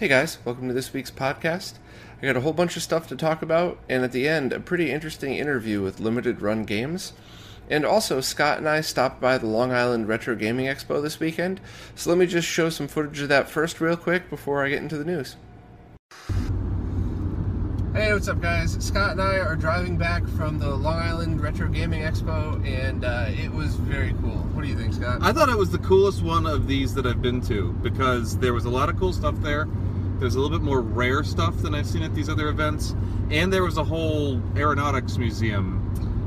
Hey guys, welcome to this week's podcast. I got a whole bunch of stuff to talk about, and at the end, a pretty interesting interview with Limited Run Games. And also, Scott and I stopped by the Long Island Retro Gaming Expo this weekend, so let me just show some footage of that first, real quick, before I get into the news. Hey, what's up, guys? Scott and I are driving back from the Long Island Retro Gaming Expo, and uh, it was very cool. What do you think, Scott? I thought it was the coolest one of these that I've been to because there was a lot of cool stuff there. There's a little bit more rare stuff than I've seen at these other events, and there was a whole aeronautics museum,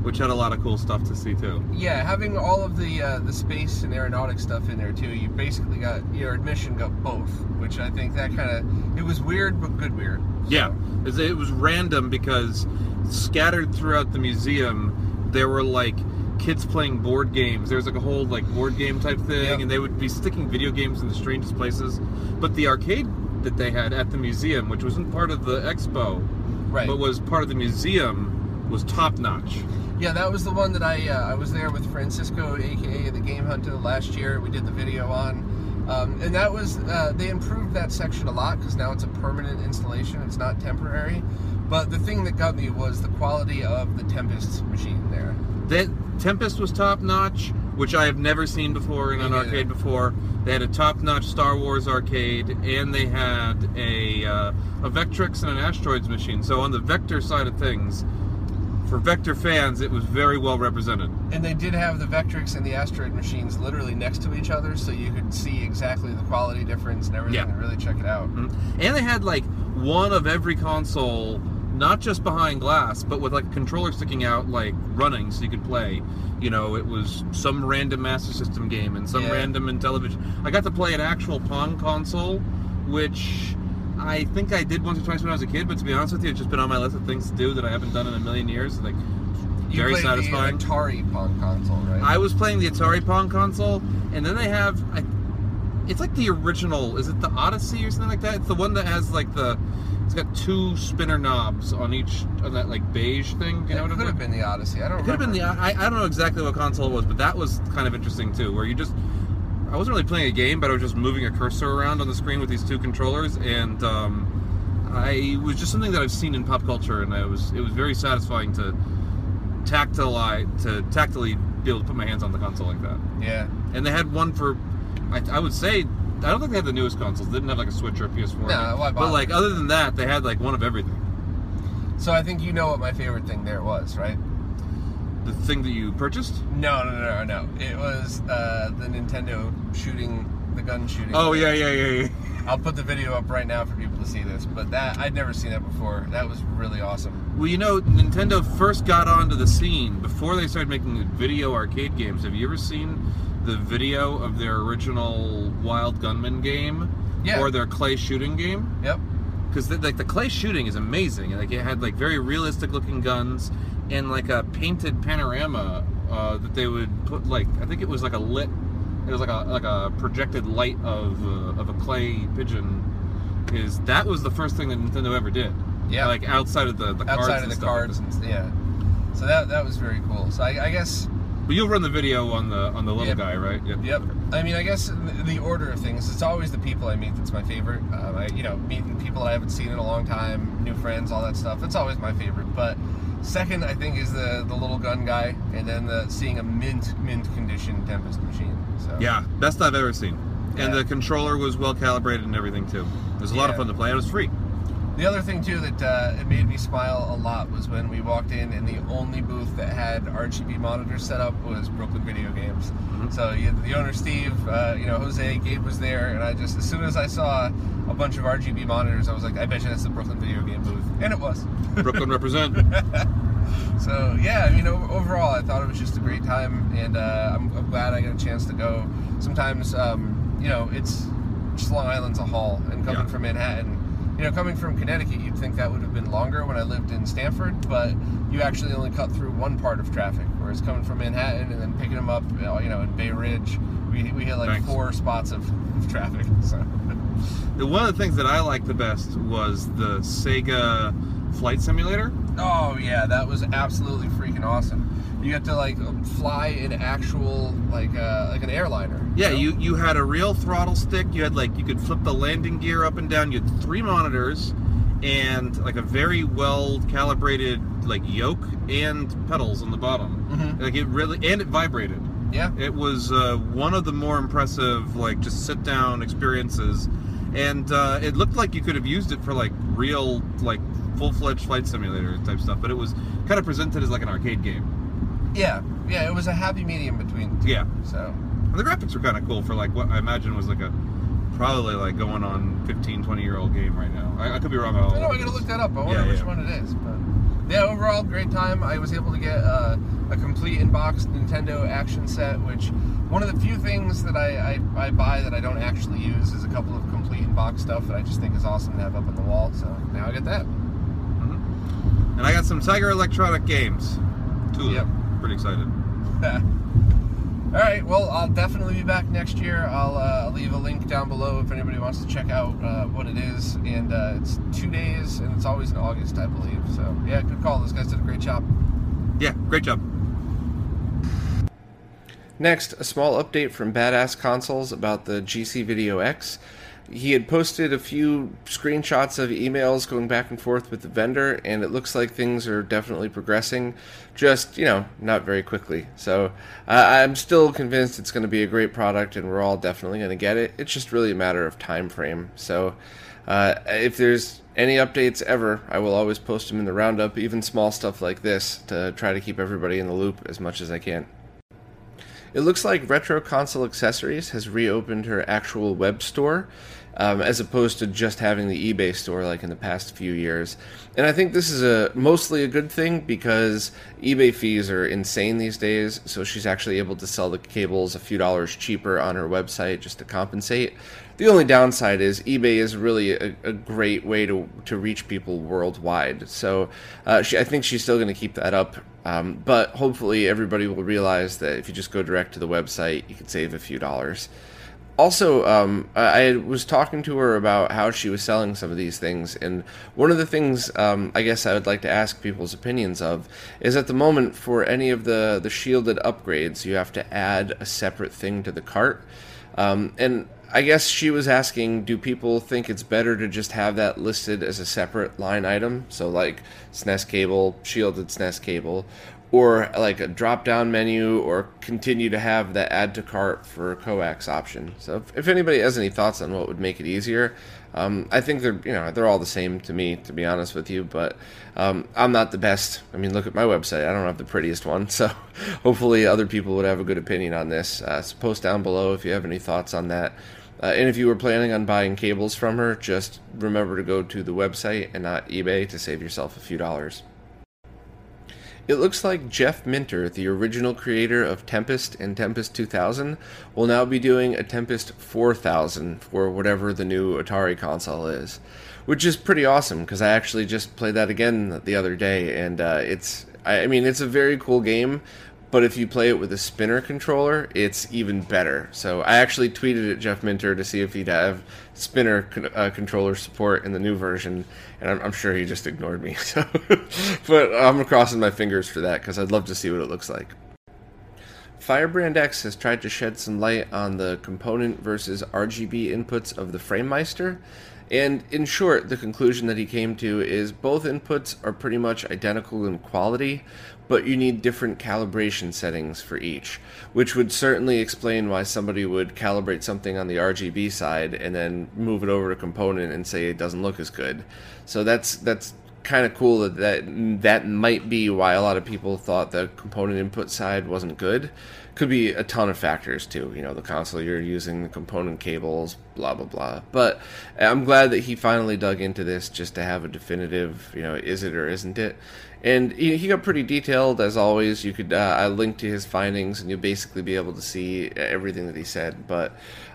which had a lot of cool stuff to see too. Yeah, having all of the uh, the space and aeronautics stuff in there too, you basically got your admission got both, which I think that kind of it was weird but good weird. Yeah, it it was random because scattered throughout the museum, there were like kids playing board games. There was like a whole like board game type thing, Yep. and they would be sticking video games in the strangest places. But the arcade that they had at the museum, which wasn't part of the expo, Right. but was part of the museum, was top notch. Yeah, that was the one that I uh, I was there with Francisco, aka the Game Hunter, last year. We did the video on, um, and that was uh, they improved that section a lot because now it's a permanent installation. It's not temporary. But the thing that got me was the quality of the Tempest machine there. That Tempest was top notch, which I have never seen before in an neither. arcade before. They had a top notch Star Wars arcade, and they had a uh, a Vectrex and an Asteroids machine. So on the Vector side of things, for Vector fans, it was very well represented. And they did have the Vectrex and the Asteroid machines literally next to each other, so you could see exactly the quality difference and everything, Yeah. and really check it out. Mhm. And they had like one of every console, not just behind glass, but with like a controller sticking out, like running, so you could play. You know, it was some random Master System game and some Yeah. random Intellivision. I got to play an actual Pong console, which I think I did once or twice when I was a kid. But to be honest with you, it's just been on my list of things to do that I haven't done in a million years. Like You very satisfying. The Atari Pong console, right? I was playing the Atari Pong console, and then they have, I, it's like the original. Is it the Odyssey or something like that? It's the one that has like the, it's got two spinner knobs on each on that like beige thing. Do you know it what I'm could have talking- been the Odyssey. I don't It could have been the. I, I don't know exactly what console it was, but that was kind of interesting too, where you just. I wasn't really playing a game, but I was just moving a cursor around on the screen with these two controllers, and um, I it was just something that I've seen in pop culture, and I was it was very satisfying to tactile to tactily be able to put my hands on the console like that. Yeah. And they had one for, I, I would say, I don't think they had the newest consoles. They didn't have like a Switch or a PS4. No, why but like other than that, they had like one of everything. So I think you know what my favorite thing there was, right? The thing that you purchased. No, no, no, no, no. It was uh, the Nintendo shooting, the gun shooting. Oh yeah, yeah, yeah, yeah. I'll put the video up right now for people to see this. But that I'd never seen that before. That was really awesome. Well, you know, Nintendo first got onto the scene before they started making video arcade games. Have you ever seen the video of their original Wild Gunman game Yeah. or their clay shooting game? Yep. Because like the clay shooting is amazing. Like it had like very realistic looking guns and like a painted panorama uh, that they would put like I think it was like a lit. It was like a like a projected light of uh, of a clay pigeon. Is that was the first thing that Nintendo ever did? Yeah. Like outside of the, the cards Outside and of the cards and yeah. So that that was very cool. So I, I guess But you'll run the video on the on the little Yep. guy, right? Yep. Yep. I mean, I guess the, order of things, it's always the people I meet that's my favorite. Um, I, you know, meeting people I haven't seen in a long time, new friends, all that stuff. That's always my favorite. But second, I think, is the the little gun guy, and then the seeing a mint mint condition Tempest machine. So Yeah, best I've ever seen. And Yeah. the controller was well calibrated and everything too. It was a lot of fun to play. It was free. The other thing too that uh, it made me smile a lot was when we walked in and the only booth that had RGB monitors set up was Brooklyn Video Games. So you, the owner Steve, uh, you know Jose, Gabe was there, and I just as soon as I saw a bunch of RGB monitors. I was like, I bet you that's the Brooklyn Video Game booth, and it was. Brooklyn represent. So yeah, I mean, overall, I thought it was just a great time, and uh, I'm, I'm glad I got a chance to go. Sometimes, um, you know, it's just Long Island's a haul, and coming Yeah. from Manhattan, you know, coming from Connecticut, you'd think that would have been longer when I lived in Stamford, but you actually only cut through one part of traffic. Whereas coming from Manhattan and then picking them up, you know, you know, in Bay Ridge, we, we hit like Thanks. four spots of, of traffic. So The- One of the things that I liked the best was the Sega Flight Simulator. Oh yeah, that was absolutely freaking awesome. You got to like fly an actual like uh, like an airliner. Yeah, know? you you had a real throttle stick. You had like you could flip the landing gear up and down. You had three monitors and like a very well calibrated like yoke and pedals on the bottom. Mhm. Like it really and it vibrated. yeah. It was uh, one of the more impressive like just sit down experiences, and uh, it looked like you could have used it for like real like full fledged flight simulator type stuff. But it was kind of presented as like an arcade game. Yeah, yeah. It was a happy medium between the two. Yeah. So And the graphics were kind of cool for like what I imagine was like a probably like going on 15, 20 year old game right now. I, I could be wrong. I know I gotta look that up. I wonder Yeah, which yeah. one it is. But yeah, overall great time. I was able to get uh, a complete in-box Nintendo action set, which one of the few things that I, I, I buy that I don't actually use is a couple of complete in-box stuff that I just think is awesome to have up on the wall. So now I get that. And I got some Tiger Electronic games. Two Yep. Them. Pretty excited. All right. Well, I'll definitely be back next year. I'll uh, leave a link down below if anybody wants to check out uh, what it is. And uh, it's two days, and it's always in August, I believe. So yeah, good call. Those guys did a great job. Yeah, great job. Next, a small update from Badass Consoles about the GC Video X. He had posted a few screenshots of emails going back and forth with the vendor, and it looks like things are definitely progressing, just, you know, not very quickly. So uh, I'm still convinced it's going to be a great product, and we're all definitely going to get it. It's just really a matter of time frame. So uh, if there's any updates ever, I will always post them in the roundup, even small stuff like this, to try to keep everybody in the loop as much as I can. It looks like Retro Console Accessories has reopened her actual web store, um, as opposed to just having the eBay store like in the past few years. And I think this is a mostly a good thing because eBay fees are insane these days. So she's actually able to sell the cables a few dollars cheaper on her website just to compensate. The only downside is eBay is really a, a great way to to reach people worldwide. So uh, she, I think she's still going to keep that up. Um, but hopefully everybody will realize that if you just go direct to the website, you can save a few dollars. Also, um, I was talking to her about how she was selling some of these things, and one of the things um, I guess I would like to ask people's opinions of is at the moment for any of the the shielded upgrades, you have to add a separate thing to the cart, um, and I guess she was asking, do people think it's better to just have that listed as a separate line item? So like SNES cable, shielded SNES cable, or like a drop down menu, or continue to have the add to cart for coax option. So if, if anybody has any thoughts on what would make it easier, um, I think they're you know they're all the same to me, to be honest with you. But um, I'm not the best. I mean, look at my website. I don't have the prettiest one, so hopefully other people would have a good opinion on this. Uh, so post down below if you have any thoughts on that. Uh, and if you were planning on buying cables from her, just remember to go to the website and not eBay to save yourself a few dollars. It looks like Jeff Minter, the original creator of Tempest and Tempest 2000, will now be doing a Tempest 4000 for whatever the new Atari console is, which is pretty awesome because I actually just played that again the other day, and uh, it's I mean it's a very cool game, but if you play it with a spinner controller, it's even better. So I actually tweeted at Jeff Minter to see if he'd have spinner uh, controller support in the new version, and I'm, I'm sure he just ignored me. So, but I'm crossing my fingers for that because I'd love to see what it looks like. Firebrand X has tried to shed some light on the component versus RGB inputs of the FrameMeister, and in short, the conclusion that he came to is both inputs are pretty much identical in quality, but you need different calibration settings for each, which would certainly explain why somebody would calibrate something on the RGB side and then move it over to component and say it doesn't look as good. So that's that's kind of cool that, that that might be why a lot of people thought the component input side wasn't good. Could be a ton of factors too. You know, the console you're using, the component cables, blah blah blah. But I'm glad that he finally dug into this just to have a definitive, you know, is it or isn't it. And he, got pretty detailed as always. You could uh, I linked to his findings, and you'll basically be able to see everything that he said. But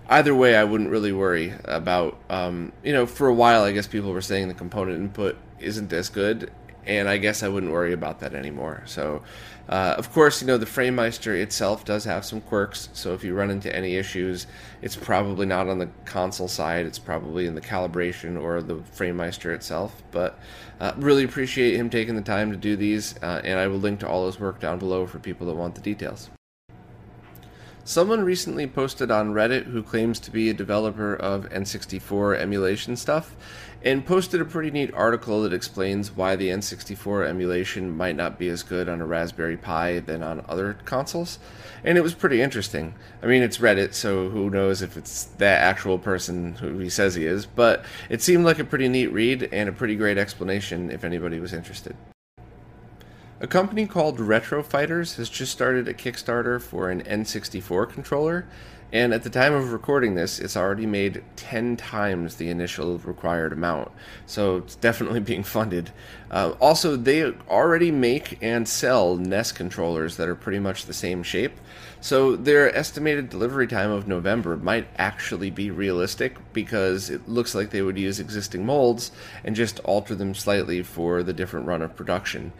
either way, I wouldn't really worry about. Um, you know, for a while, I guess people were saying the component input isn't as good, and I guess I wouldn't worry about that anymore. So, uh, of course, you know the FrameMeister itself does have some quirks. So if you run into any issues, it's probably not on the console side. It's probably in the calibration or the FrameMeister itself. But uh, really appreciate him taking the time to do these, uh, and I will link to all his work down below for people that want the details. Someone recently posted on Reddit who claims to be a developer of N64 emulation stuff and posted a pretty neat article that explains why the N64 emulation might not be as good on a Raspberry Pi than on other consoles. And it was pretty interesting. I mean, it's Reddit, so who knows if it's that actual person who he says he is, but it seemed like a pretty neat read and a pretty great explanation if anybody was interested. A company called Retro Fighters has just started a Kickstarter for an N64 controller, and at the time of recording this, it's already made 10 times the initial required amount. So it's definitely being funded. Uh, also, they already make and sell NES controllers that are pretty much the same shape. So their estimated delivery time of November might actually be realistic because it looks like they would use existing molds and just alter them slightly for the different run of production.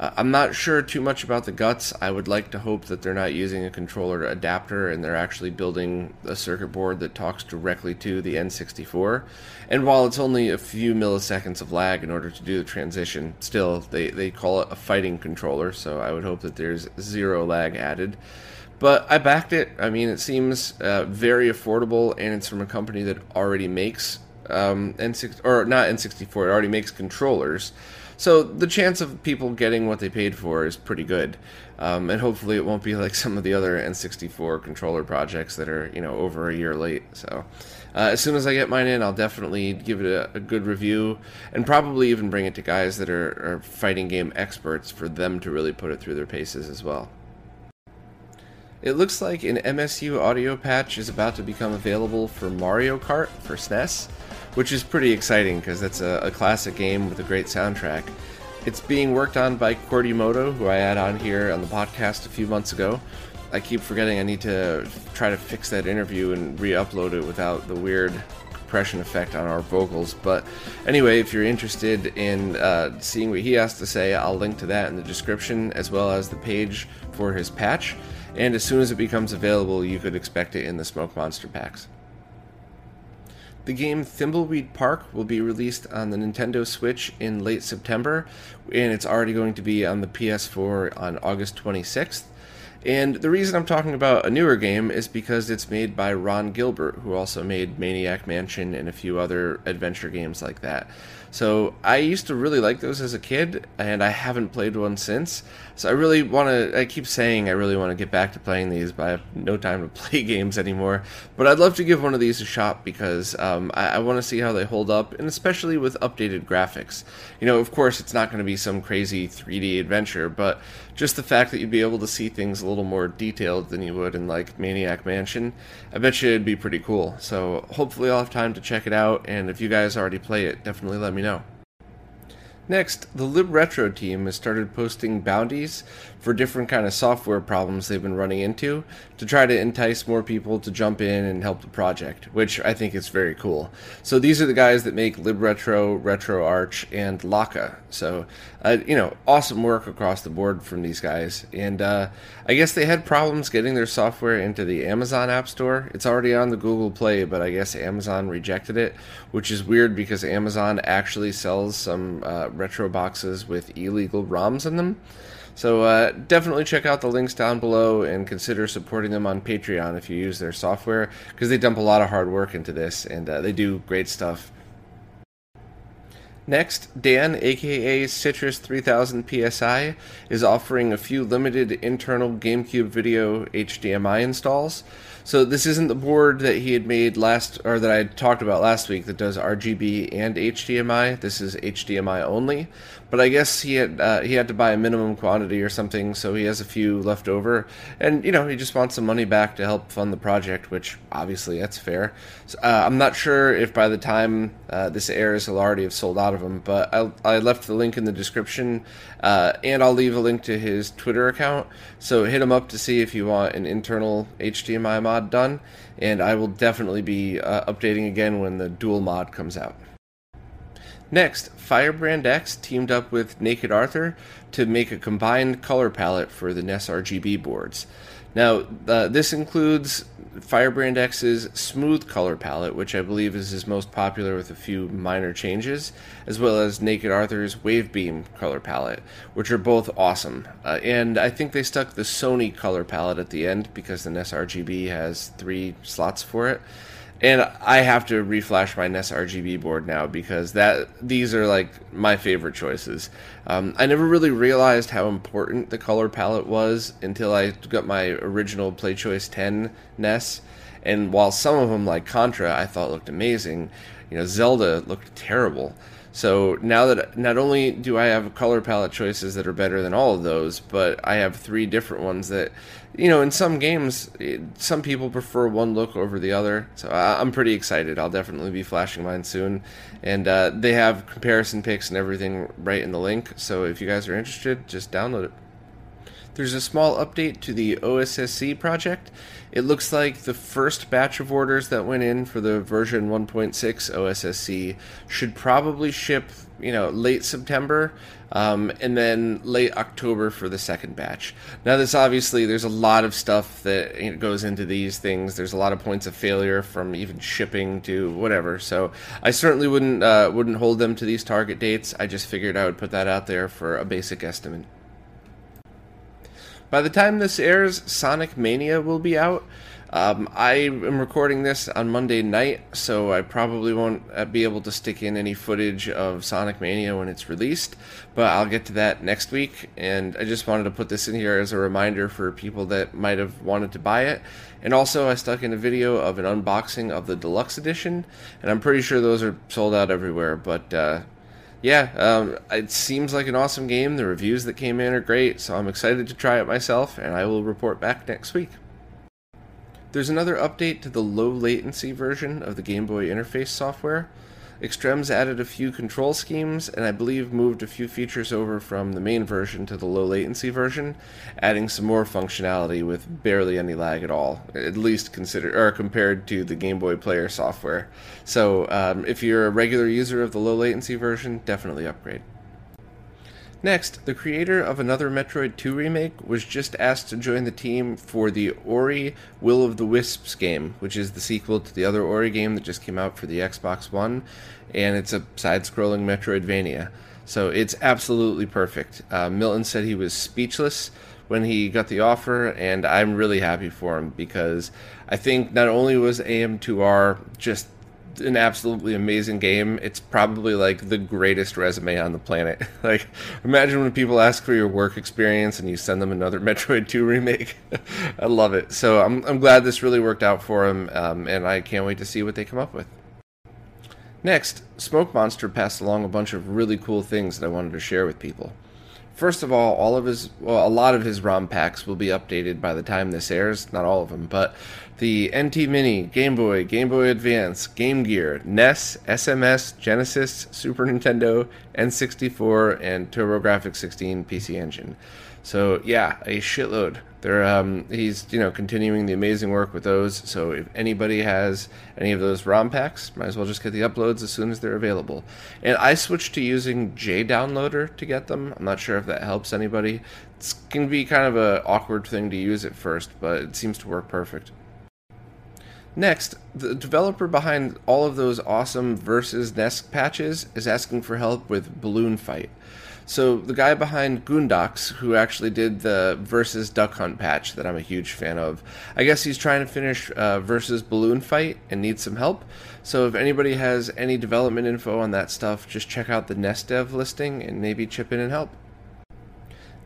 Uh, I'm not sure too much about the guts. I would like to hope that they're not using a controller adapter and they're actually building a circuit board that talks directly to the N64. And while it's only a few milliseconds of lag in order to do the transition, still, they, they call it a fighting controller, so I would hope that there's zero lag added. But I backed it. I mean, it seems uh, very affordable, and it's from a company that already makes um, N6 or not N64. It already makes controllers. So the chance of people getting what they paid for is pretty good, um, and hopefully it won't be like some of the other N64 controller projects that are you know over a year late. So uh, as soon as I get mine in, I'll definitely give it a, a, good review, and probably even bring it to guys that are, are fighting game experts for them to really put it through their paces as well. It looks like an MSU audio patch is about to become available for Mario Kart for SNES which is pretty exciting because that's a, a, classic game with a great soundtrack. It's being worked on by Qwertymodo, who I had on here on the podcast a few months ago. I keep forgetting I need to try to fix that interview and re upload it without the weird compression effect on our vocals. But anyway, if you're interested in uh, seeing what he has to say, I'll link to that in the description as well as the page for his patch. And as soon as it becomes available, you could expect it in the Smoke Monster packs. The game Thimbleweed Park will be released on the Nintendo Switch in late September, and it's already going to be on the PS4 on August 26th. And the reason I'm talking about a newer game is because it's made by Ron Gilbert, who also made Maniac Mansion and a few other adventure games like that. So I used to really like those as a kid, and I haven't played one since. So I really want to. I keep saying I really want to get back to playing these, but I have no time to play games anymore. But I'd love to give one of these a shot because um, I, I want to see how they hold up, and especially with updated graphics. You know, of course, it's not going to be some crazy 3D adventure, but just the fact that you'd be able to see things a little more detailed than you would in like Maniac Mansion, I bet you it'd be pretty cool. So hopefully I'll have time to check it out, and if you guys already play it, definitely let me know. Next, the LibRetro team has started posting bounties for different kind of software problems they've been running into to try to entice more people to jump in and help the project, which I think is very cool. So these are the guys that make LibRetro, RetroArch, and Lakka. So, uh, you know, awesome work across the board from these guys. And uh, I guess they had problems getting their software into the Amazon App Store. It's already on the Google Play, but I guess Amazon rejected it, which is weird because Amazon actually sells some uh, retro boxes with illegal ROMs in them. So uh, definitely check out the links down below and consider supporting them on Patreon if you use their software because they dump a lot of hard work into this and uh, they do great stuff. Next, Dan, aka Citrus 3000 PSI, is offering a few limited internal GameCube video HDMI installs. So this isn't the board that he had made last, or that I talked about last week that does RGB and HDMI. This is HDMI only. But I guess he had uh, he had to buy a minimum quantity or something, so he has a few left over, and you know he just wants some money back to help fund the project, which obviously that's fair. So, uh, I'm not sure if by the time uh, this airs he'll already have sold out of them, but I, I left the link in the description, uh, and I'll leave a link to his Twitter account. So hit him up to see if you want an internal HDMI mod done, and I will definitely be uh, updating again when the dual mod comes out. Next, Firebrand X teamed up with Naked Arthur to make a combined color palette for the NES RGB boards. Now, uh, this includes Firebrand X's smooth color palette, which I believe is his most popular with a few minor changes, as well as Naked Arthur's Wavebeam color palette, which are both awesome. Uh, and I think they stuck the Sony color palette at the end because the NES RGB has three slots for it and I have to reflash my NES RGB board now because that these are like my favorite choices. Um, I never really realized how important the color palette was until I got my original PlayChoice 10 NES, and while some of them like Contra I thought looked amazing, you know Zelda looked terrible. So now that not only do I have color palette choices that are better than all of those, but I have three different ones that, you know, in some games, some people prefer one look over the other. So I'm pretty excited. I'll definitely be flashing mine soon. And uh, they have comparison pics and everything right in the link. So if you guys are interested, just download it. There's a small update to the OSSC project. It looks like the first batch of orders that went in for the version 1.6 OSSC should probably ship, you know, late September, um, and then late October for the second batch. Now, this obviously there's a lot of stuff that you know, goes into these things. There's a lot of points of failure from even shipping to whatever. So I certainly wouldn't uh, wouldn't hold them to these target dates. I just figured I would put that out there for a basic estimate. By the time this airs, Sonic Mania will be out. Um, I am recording this on Monday night, so I probably won't uh, be able to stick in any footage of Sonic Mania when it's released, but I'll get to that next week. And I just wanted to put this in here as a reminder for people that might have wanted to buy it. And also, I stuck in a video of an unboxing of the deluxe edition, and I'm pretty sure those are sold out everywhere, but. Uh, yeah, um, it seems like an awesome game. The reviews that came in are great, so I'm excited to try it myself, and I will report back next week. There's another update to the low latency version of the Game Boy interface software. Extrems added a few control schemes and I believe moved a few features over from the main version to the low latency version, adding some more functionality with barely any lag at all, at least considered or compared to the Game Boy Player software. So um, if you're a regular user of the low latency version, definitely upgrade. Next, the creator of another Metroid 2 remake was just asked to join the team for the Ori Will of the Wisps game, which is the sequel to the other Ori game that just came out for the Xbox One, and it's a side scrolling Metroidvania. So it's absolutely perfect. Uh, Milton said he was speechless when he got the offer, and I'm really happy for him because I think not only was AM2R just an absolutely amazing game. It's probably like the greatest resume on the planet. like, imagine when people ask for your work experience and you send them another Metroid 2 remake. I love it. So I'm, I'm glad this really worked out for him, um, and I can't wait to see what they come up with. Next, Smoke Monster passed along a bunch of really cool things that I wanted to share with people. First of all, all of his, well, a lot of his ROM packs will be updated by the time this airs. Not all of them, but the NT Mini, Game Boy, Game Boy Advance, Game Gear, NES, SMS, Genesis, Super Nintendo, N64, and TurboGrafx 16 PC Engine. So yeah, a shitload. Um, he's you know continuing the amazing work with those. So if anybody has any of those ROM packs, might as well just get the uploads as soon as they're available. And I switched to using JDownloader to get them. I'm not sure if that helps anybody. It can be kind of an awkward thing to use at first, but it seems to work perfect. Next, the developer behind all of those awesome Versus NES patches is asking for help with Balloon Fight. So the guy behind Goondocks, who actually did the Versus Duck Hunt patch that I'm a huge fan of, I guess he's trying to finish uh, Versus Balloon Fight and needs some help. So if anybody has any development info on that stuff, just check out the NES Dev listing and maybe chip in and help.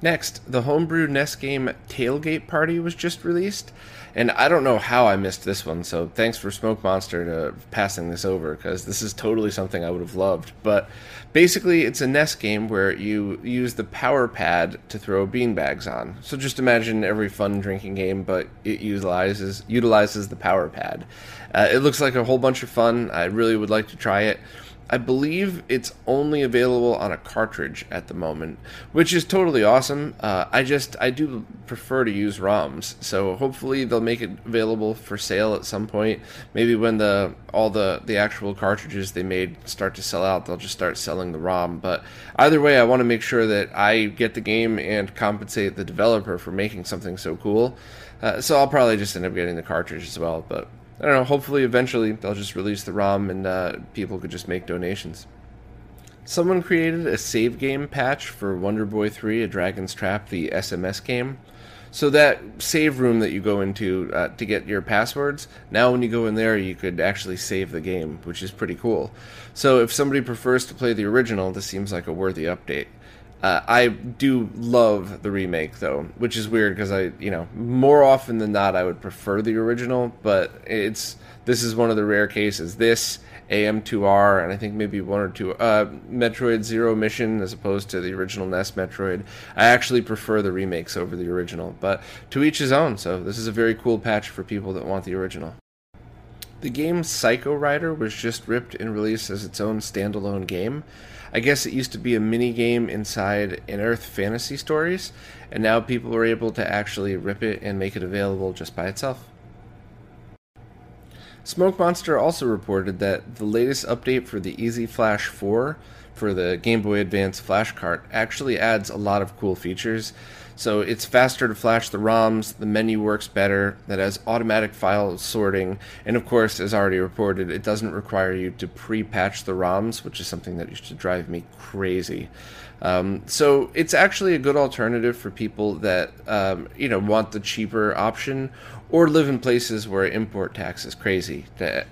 Next, the homebrew NES game Tailgate Party was just released, and I don't know how I missed this one, so thanks for Smoke Monster to passing this over because this is totally something I would have loved. But basically, it's a NES game where you use the power pad to throw beanbags on. So just imagine every fun drinking game, but it utilizes utilizes the power pad. Uh, it looks like a whole bunch of fun. I really would like to try it. I believe it's only available on a cartridge at the moment, which is totally awesome. Uh, I just I do prefer to use ROMs, so hopefully they'll make it available for sale at some point. Maybe when the all the the actual cartridges they made start to sell out, they'll just start selling the ROM. But either way, I want to make sure that I get the game and compensate the developer for making something so cool. Uh, so I'll probably just end up getting the cartridge as well, but I don't know. Hopefully, eventually they'll just release the ROM and uh, people could just make donations. Someone created a save game patch for Wonder Boy 3: A Dragon's Trap, the SMS game. So that save room that you go into uh, to get your passwords, now when you go in there, you could actually save the game, which is pretty cool. So if somebody prefers to play the original, this seems like a worthy update. Uh, I do love the remake though, which is weird because I, you know, more often than not, I would prefer the original. But it's this is one of the rare cases. This AM2R and I think maybe one or two uh, Metroid Zero Mission as opposed to the original NES Metroid. I actually prefer the remakes over the original, but to each his own. So this is a very cool patch for people that want the original. The game Psycho Rider was just ripped and released as its own standalone game. I guess it used to be a mini game inside Unearth Fantasy Stories, and now people are able to actually rip it and make it available just by itself. Smoke Monster also reported that the latest update for the EZ-Flash 4 for the Game Boy Advance Flash Cart actually adds a lot of cool features. So it's faster to flash the ROMs, the menu works better, that has automatic file sorting, and of course, as already reported, it doesn't require you to pre patch the ROMs, which is something that used to drive me crazy. Um, so it's actually a good alternative for people that um, you know want the cheaper option or live in places where import tax is crazy.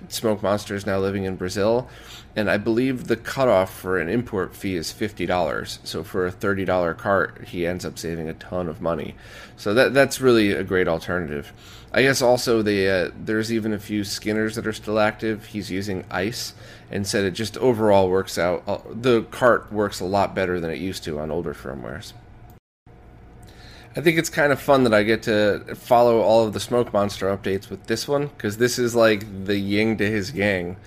Smoke Monster is now living in Brazil, and I believe the cutoff for an import fee is fifty dollars. So for a thirty dollar cart, he ends up saving a ton of money. So that that's really a great alternative. I guess also the uh, there's even a few skinners that are still active. He's using ice and said it just overall works out. Uh, the cart works a lot better than it used to on older firmwares. I think it's kind of fun that I get to follow all of the Smoke Monster updates with this one because this is like the yin to his yang.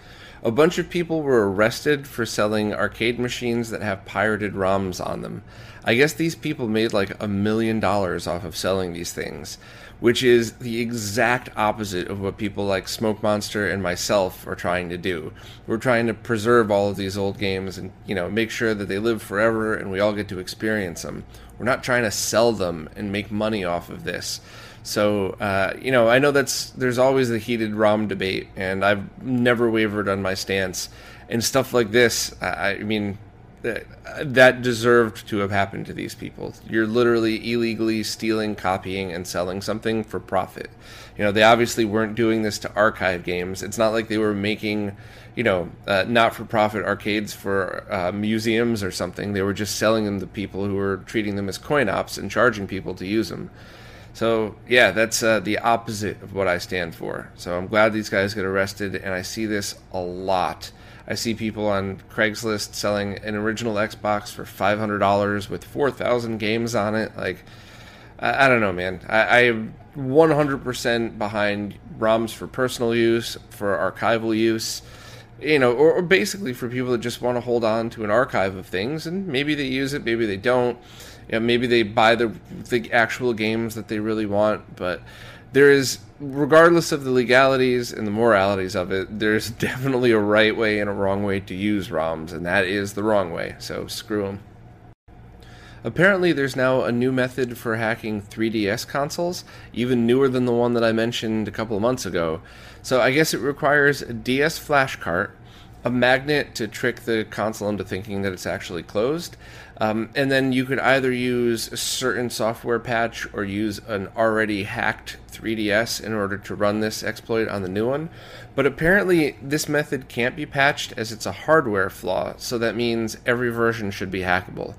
A bunch of people were arrested for selling arcade machines that have pirated ROMs on them. I guess these people made like a million dollars off of selling these things, which is the exact opposite of what people like Smoke Monster and myself are trying to do. We're trying to preserve all of these old games and, you know, make sure that they live forever and we all get to experience them. We're not trying to sell them and make money off of this. So uh, you know, I know that's there's always the heated ROM debate, and I've never wavered on my stance. And stuff like this, I, I mean, that, that deserved to have happened to these people. You're literally illegally stealing, copying, and selling something for profit. You know, they obviously weren't doing this to arcade games. It's not like they were making, you know, uh, not-for-profit arcades for uh, museums or something. They were just selling them to people who were treating them as coin ops and charging people to use them. So yeah, that's uh, the opposite of what I stand for. So I'm glad these guys get arrested, and I see this a lot. I see people on Craigslist selling an original Xbox for five hundred dollars with four thousand games on it. Like, I, I don't know, man. I, am one hundred percent behind ROMs for personal use, for archival use you know, or, or, basically for people that just want to hold on to an archive of things, and maybe they use it, maybe they don't you know, maybe they buy the the actual games that they really want, but there is regardless of the legalities and the moralities of it, there's definitely a right way and a wrong way to use ROMs, and that is the wrong way. So screw them. Apparently, there's now a new method for hacking 3DS consoles, even newer than the one that I mentioned a couple of months ago. So I guess it requires a DS flash cart, a magnet to trick the console into thinking that it's actually closed, um, and then you could either use a certain software patch or use an already hacked 3DS in order to run this exploit on the new one. But apparently, this method can't be patched as it's a hardware flaw, so that means every version should be hackable.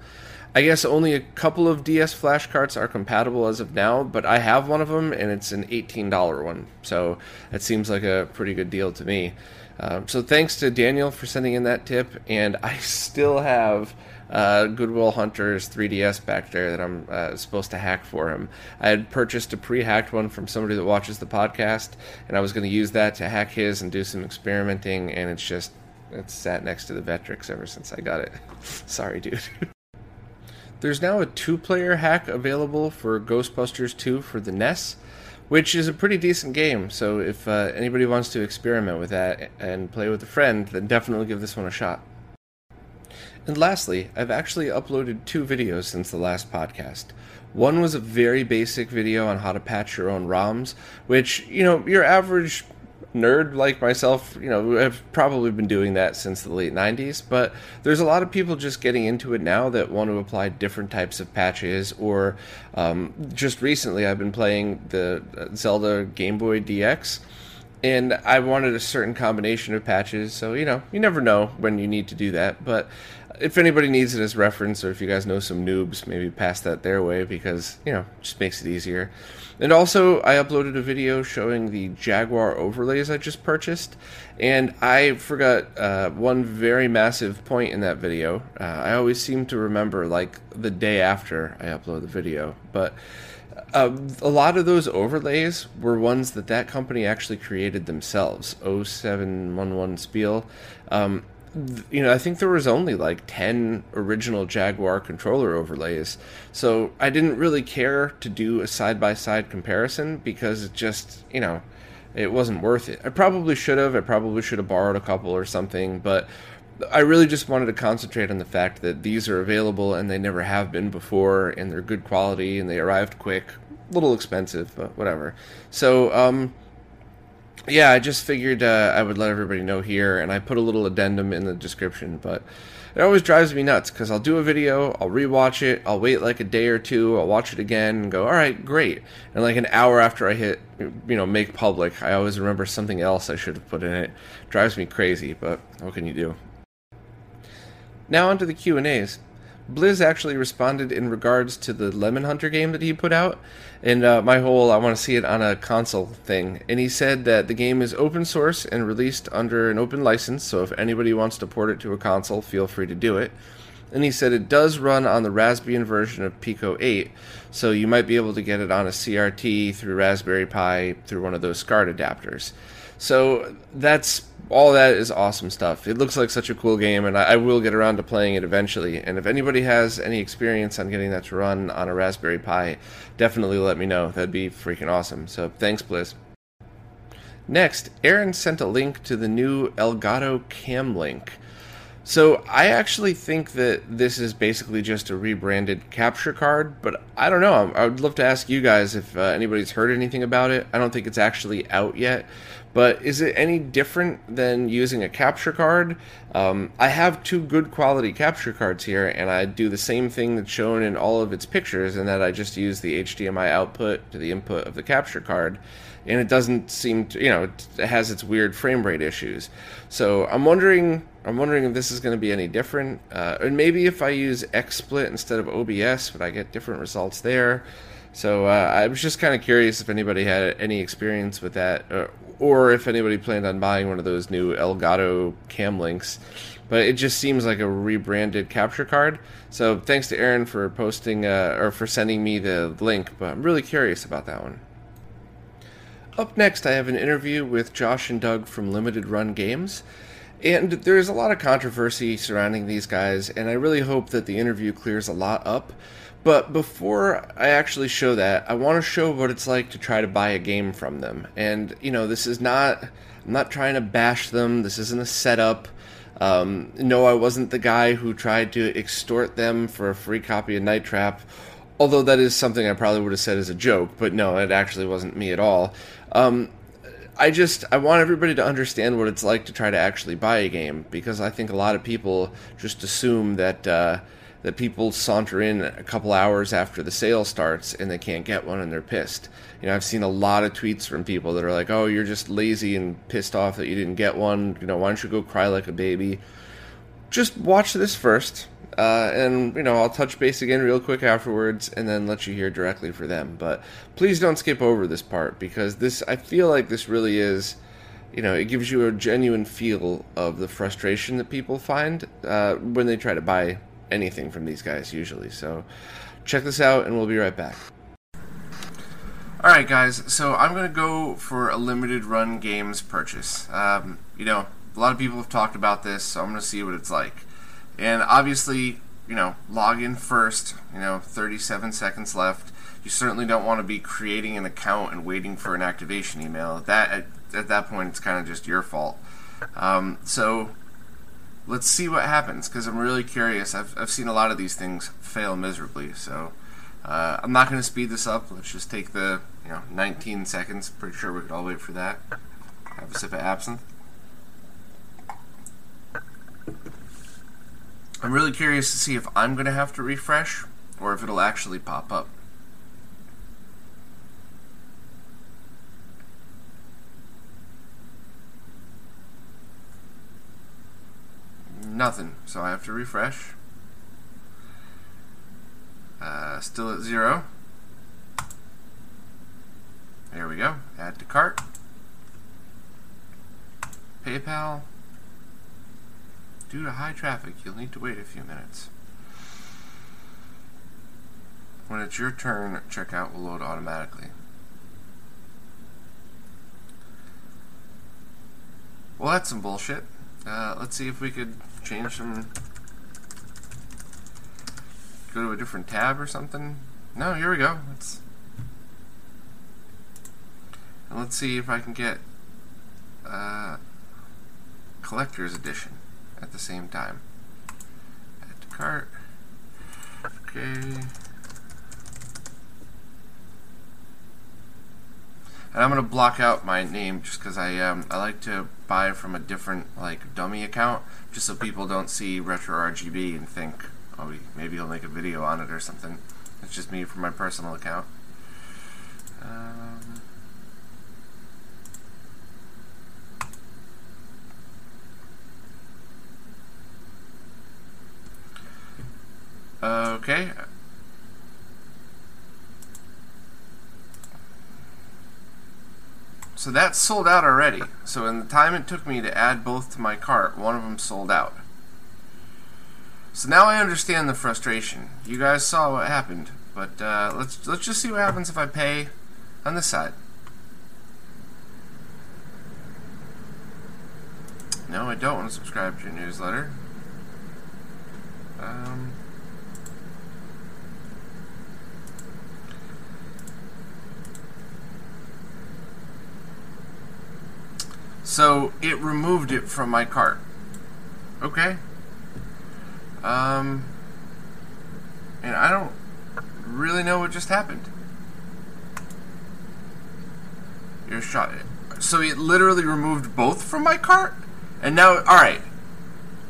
I guess only a couple of DS flash carts are compatible as of now, but I have one of them and it's an $18 one. So it seems like a pretty good deal to me. Um, so thanks to Daniel for sending in that tip, and I still have uh, Goodwill Hunter's 3DS back there that I'm uh, supposed to hack for him. I had purchased a pre-hacked one from somebody that watches the podcast, and I was going to use that to hack his and do some experimenting, and it's just it's sat next to the Vectrex ever since I got it. Sorry, dude. There's now a two-player hack available for Ghostbusters 2 for the NES which is a pretty decent game. So if uh, anybody wants to experiment with that and play with a friend, then definitely give this one a shot. And lastly, I've actually uploaded two videos since the last podcast. One was a very basic video on how to patch your own ROMs, which, you know, your average nerd like myself, you know, have probably been doing that since the late 90s, but there's a lot of people just getting into it now that want to apply different types of patches. Or um, just recently, I've been playing the Zelda Game Boy DX. And I wanted a certain combination of patches, so you know, you never know when you need to do that. But if anybody needs it as reference, or if you guys know some noobs, maybe pass that their way because you know just makes it easier. And also, I uploaded a video showing the Jaguar overlays I just purchased, and I forgot uh, one very massive point in that video. Uh, I always seem to remember like the day after I upload the video, but. Uh, a lot of those overlays were ones that that company actually created themselves. 0711 Spiel. Um, you know, I think there was only like 10 original Jaguar controller overlays. So I didn't really care to do a side by side comparison because it just, you know, it wasn't worth it. I probably should have. I probably should have borrowed a couple or something, but I really just wanted to concentrate on the fact that these are available and they never have been before and they're good quality and they arrived quick. A little expensive, but whatever. So, um, yeah, I just figured uh, I would let everybody know here, and I put a little addendum in the description. But it always drives me nuts because I'll do a video, I'll rewatch it, I'll wait like a day or two, I'll watch it again, and go, all right, great. And like an hour after I hit, you know, make public, I always remember something else I should have put in it. Drives me crazy, but what can you do? Now onto the Q and A's. Blizz actually responded in regards to the Lemon Hunter game that he put out, and uh, my whole I want to see it on a console thing. And he said that the game is open source and released under an open license, so if anybody wants to port it to a console, feel free to do it. And he said it does run on the Raspbian version of Pico 8, so you might be able to get it on a CRT through Raspberry Pi through one of those SCART adapters. So that's all that is awesome stuff. It looks like such a cool game, and I, I, will get around to playing it eventually. And if anybody has any experience on getting that to run on a Raspberry Pi, definitely let me know. That'd be freaking awesome. So thanks, Blizz. Next, Aaron sent a link to the new Elgato Cam Link. So I actually think that this is basically just a rebranded capture card, but I don't know. I would love to ask you guys if uh, anybody's heard anything about it. I don't think it's actually out yet, but is it any different than using a capture card? Um, I have two good quality capture cards here, and I do the same thing that's shown in all of its pictures, in that I just use the HDMI output to the input of the capture card and it doesn't seem to you know it has its weird frame rate issues. So i'm wondering i'm wondering if this is going to be any different. Uh, and maybe if i use xsplit instead of obs would i get different results there? So uh, i was just kind of curious if anybody had any experience with that uh, or if anybody planned on buying one of those new elgato cam links but it just seems like a rebranded capture card so thanks to aaron for posting uh, or for sending me the link but i'm really curious about that one up next, I have an interview with Josh and Doug from Limited Run Games. And there's a lot of controversy surrounding these guys, and I really hope that the interview clears a lot up. But before I actually show that, I want to show what it's like to try to buy a game from them. And, you know, this is not, I'm not trying to bash them, this isn't a setup. Um, no, I wasn't the guy who tried to extort them for a free copy of Night Trap, although that is something I probably would have said as a joke, but no, it actually wasn't me at all. Um, I just I want everybody to understand what it's like to try to actually buy a game because I think a lot of people just assume that uh, that people saunter in a couple hours after the sale starts and they can't get one and they're pissed. You know, I've seen a lot of tweets from people that are like, "Oh, you're just lazy and pissed off that you didn't get one. You know, why don't you go cry like a baby?" Just watch this first. Uh, and you know, I'll touch base again real quick afterwards, and then let you hear directly for them. But please don't skip over this part because this, I feel like this really is, you know, it gives you a genuine feel of the frustration that people find uh, when they try to buy anything from these guys. Usually, so check this out, and we'll be right back. All right, guys. So I'm gonna go for a limited run games purchase. Um, you know, a lot of people have talked about this, so I'm gonna see what it's like. And obviously, you know, log in first. You know, 37 seconds left. You certainly don't want to be creating an account and waiting for an activation email. That at, at that point, it's kind of just your fault. Um, so let's see what happens because I'm really curious. I've I've seen a lot of these things fail miserably. So uh, I'm not going to speed this up. Let's just take the you know 19 seconds. Pretty sure we could all wait for that. Have a sip of absinthe. I'm really curious to see if I'm going to have to refresh or if it'll actually pop up. Nothing, so I have to refresh. Uh, still at zero. There we go. Add to cart. PayPal. Due to high traffic, you'll need to wait a few minutes. When it's your turn, checkout will load automatically. Well, that's some bullshit. Uh, let's see if we could change some. Go to a different tab or something. No, here we go. Let's. Let's see if I can get uh, collector's edition at the same time. Add to cart. Okay. And I'm gonna block out my name just because I um, I like to buy from a different like dummy account, just so people don't see retro RGB and think, oh, maybe he'll make a video on it or something. It's just me from my personal account. Um, Okay. So that's sold out already. So in the time it took me to add both to my cart, one of them sold out. So now I understand the frustration. You guys saw what happened, but uh, let's let's just see what happens if I pay on this side. No, I don't want to subscribe to your newsletter. Um, So it removed it from my cart. Okay. Um, and I don't really know what just happened. Your shot. So it literally removed both from my cart, and now, all right,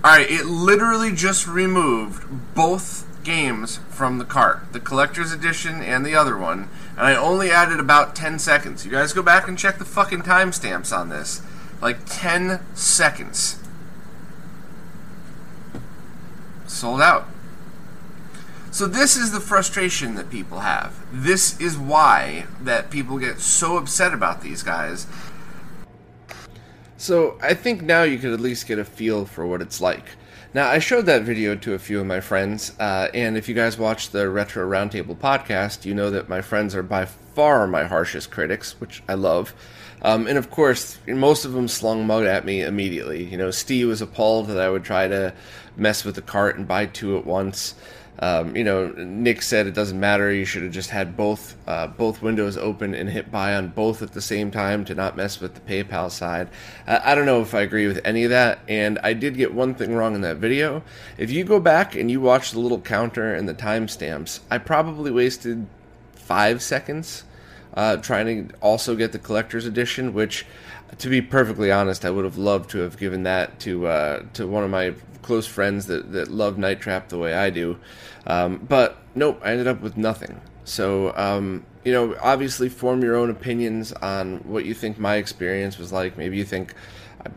all right. It literally just removed both games from the cart, the collector's edition and the other one, and I only added about ten seconds. You guys go back and check the fucking timestamps on this like 10 seconds. Sold out. So this is the frustration that people have. This is why that people get so upset about these guys. So I think now you could at least get a feel for what it's like. Now I showed that video to a few of my friends, uh, and if you guys watch the Retro Roundtable podcast, you know that my friends are by far my harshest critics, which I love. Um, and of course, most of them slung mud at me immediately. You know, Steve was appalled that I would try to mess with the cart and buy two at once. Um, you know, Nick said it doesn't matter. You should have just had both uh, both windows open and hit buy on both at the same time to not mess with the PayPal side. I don't know if I agree with any of that. And I did get one thing wrong in that video. If you go back and you watch the little counter and the timestamps, I probably wasted five seconds uh, trying to also get the collector's edition, which, to be perfectly honest, I would have loved to have given that to uh, to one of my close friends that, that love Night Trap the way I do. Um, but nope, I ended up with nothing. So, um, you know, obviously form your own opinions on what you think my experience was like. Maybe you think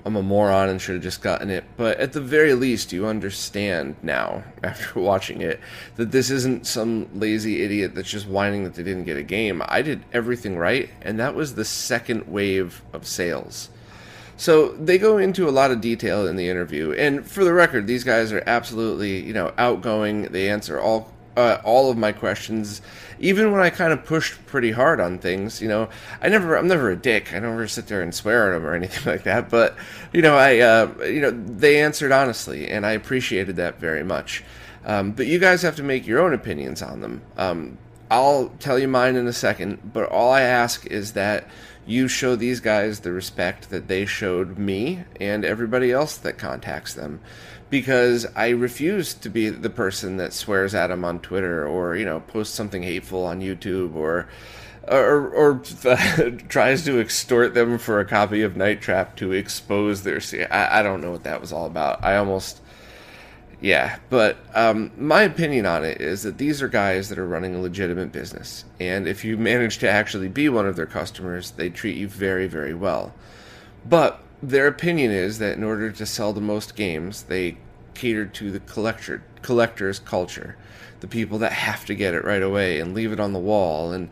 I'm a moron and should have just gotten it. But at the very least, you understand now, after watching it, that this isn't some lazy idiot that's just whining that they didn't get a game. I did everything right, and that was the second wave of sales. So they go into a lot of detail in the interview, and for the record, these guys are absolutely, you know, outgoing. They answer all uh, all of my questions, even when I kind of pushed pretty hard on things. You know, I never, I'm never a dick. I never sit there and swear at them or anything like that. But you know, I, uh, you know, they answered honestly, and I appreciated that very much. Um, but you guys have to make your own opinions on them. Um, I'll tell you mine in a second, but all I ask is that you show these guys the respect that they showed me and everybody else that contacts them because I refuse to be the person that swears at him on Twitter or you know posts something hateful on YouTube or or, or uh, tries to extort them for a copy of Night Trap to expose their. I, I don't know what that was all about. I almost yeah, but um, my opinion on it is that these are guys that are running a legitimate business, and if you manage to actually be one of their customers, they treat you very, very well. But their opinion is that in order to sell the most games, they cater to the collector collector's culture, the people that have to get it right away and leave it on the wall, and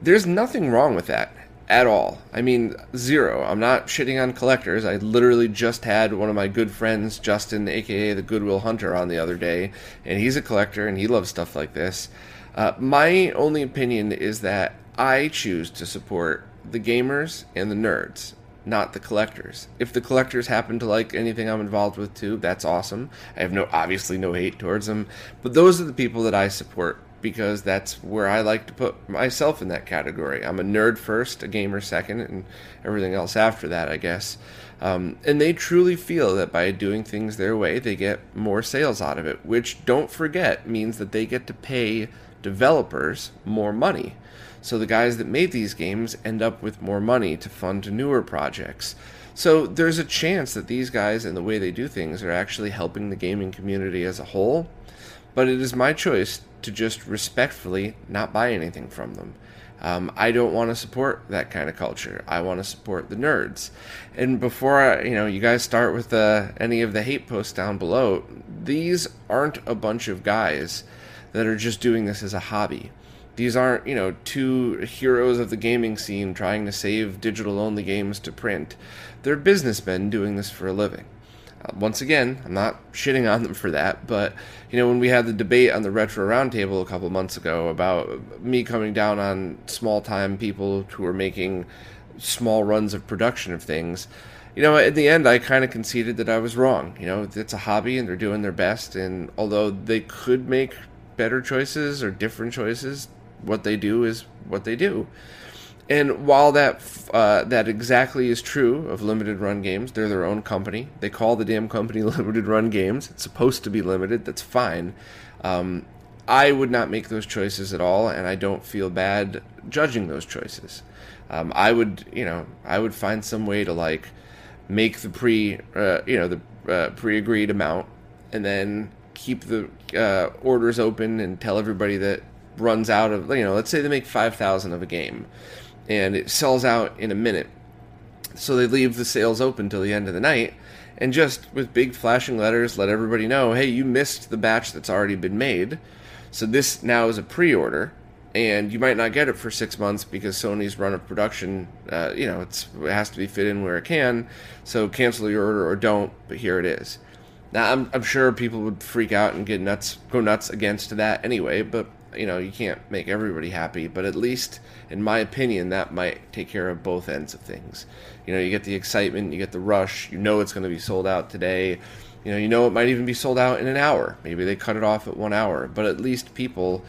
there's nothing wrong with that at all. I mean, zero. I'm not shitting on collectors. I literally just had one of my good friends, Justin, aka the Goodwill Hunter, on the other day, and he's a collector and he loves stuff like this. Uh, my only opinion is that I choose to support the gamers and the nerds, not the collectors. If the collectors happen to like anything I'm involved with too, that's awesome. I have no obviously no hate towards them, but those are the people that I support because that's where I like to put myself in that category. I'm a nerd first, a gamer second, and everything else after that, I guess. Um, and they truly feel that by doing things their way, they get more sales out of it, which, don't forget, means that they get to pay developers more money. So the guys that made these games end up with more money to fund newer projects. So there's a chance that these guys and the way they do things are actually helping the gaming community as a whole. But it is my choice to just respectfully not buy anything from them. Um, I don't want to support that kind of culture. I want to support the nerds. And before I, you know, you guys start with uh, any of the hate posts down below, these aren't a bunch of guys that are just doing this as a hobby. These aren't, you know, two heroes of the gaming scene trying to save digital only games to print. They're businessmen doing this for a living. Uh, once again, I'm not shitting on them for that, but you know, when we had the debate on the Retro Roundtable a couple months ago about me coming down on small time people who are making small runs of production of things, you know, at the end, I kind of conceded that I was wrong. You know, it's a hobby and they're doing their best, and although they could make better choices or different choices, what they do is what they do. And while that uh, that exactly is true of limited run games, they're their own company. They call the damn company Limited Run Games. It's supposed to be limited. That's fine. Um, I would not make those choices at all, and I don't feel bad judging those choices. Um, I would, you know, I would find some way to like make the pre, uh, you know, the uh, pre-agreed amount, and then keep the uh, orders open and tell everybody that runs out of, you know, let's say they make five thousand of a game and it sells out in a minute. So they leave the sales open till the end of the night and just with big flashing letters let everybody know, hey, you missed the batch that's already been made. So this now is a pre-order and you might not get it for six months because Sony's run of production, uh, you know, it has to be fit in where it can. So cancel your order or don't, but here it is. Now I'm, I'm sure people would freak out and get nuts, go nuts against that anyway. But you know, you can't make everybody happy, but at least, in my opinion, that might take care of both ends of things. You know, you get the excitement, you get the rush, you know it's going to be sold out today. You know, you know it might even be sold out in an hour. Maybe they cut it off at one hour, but at least people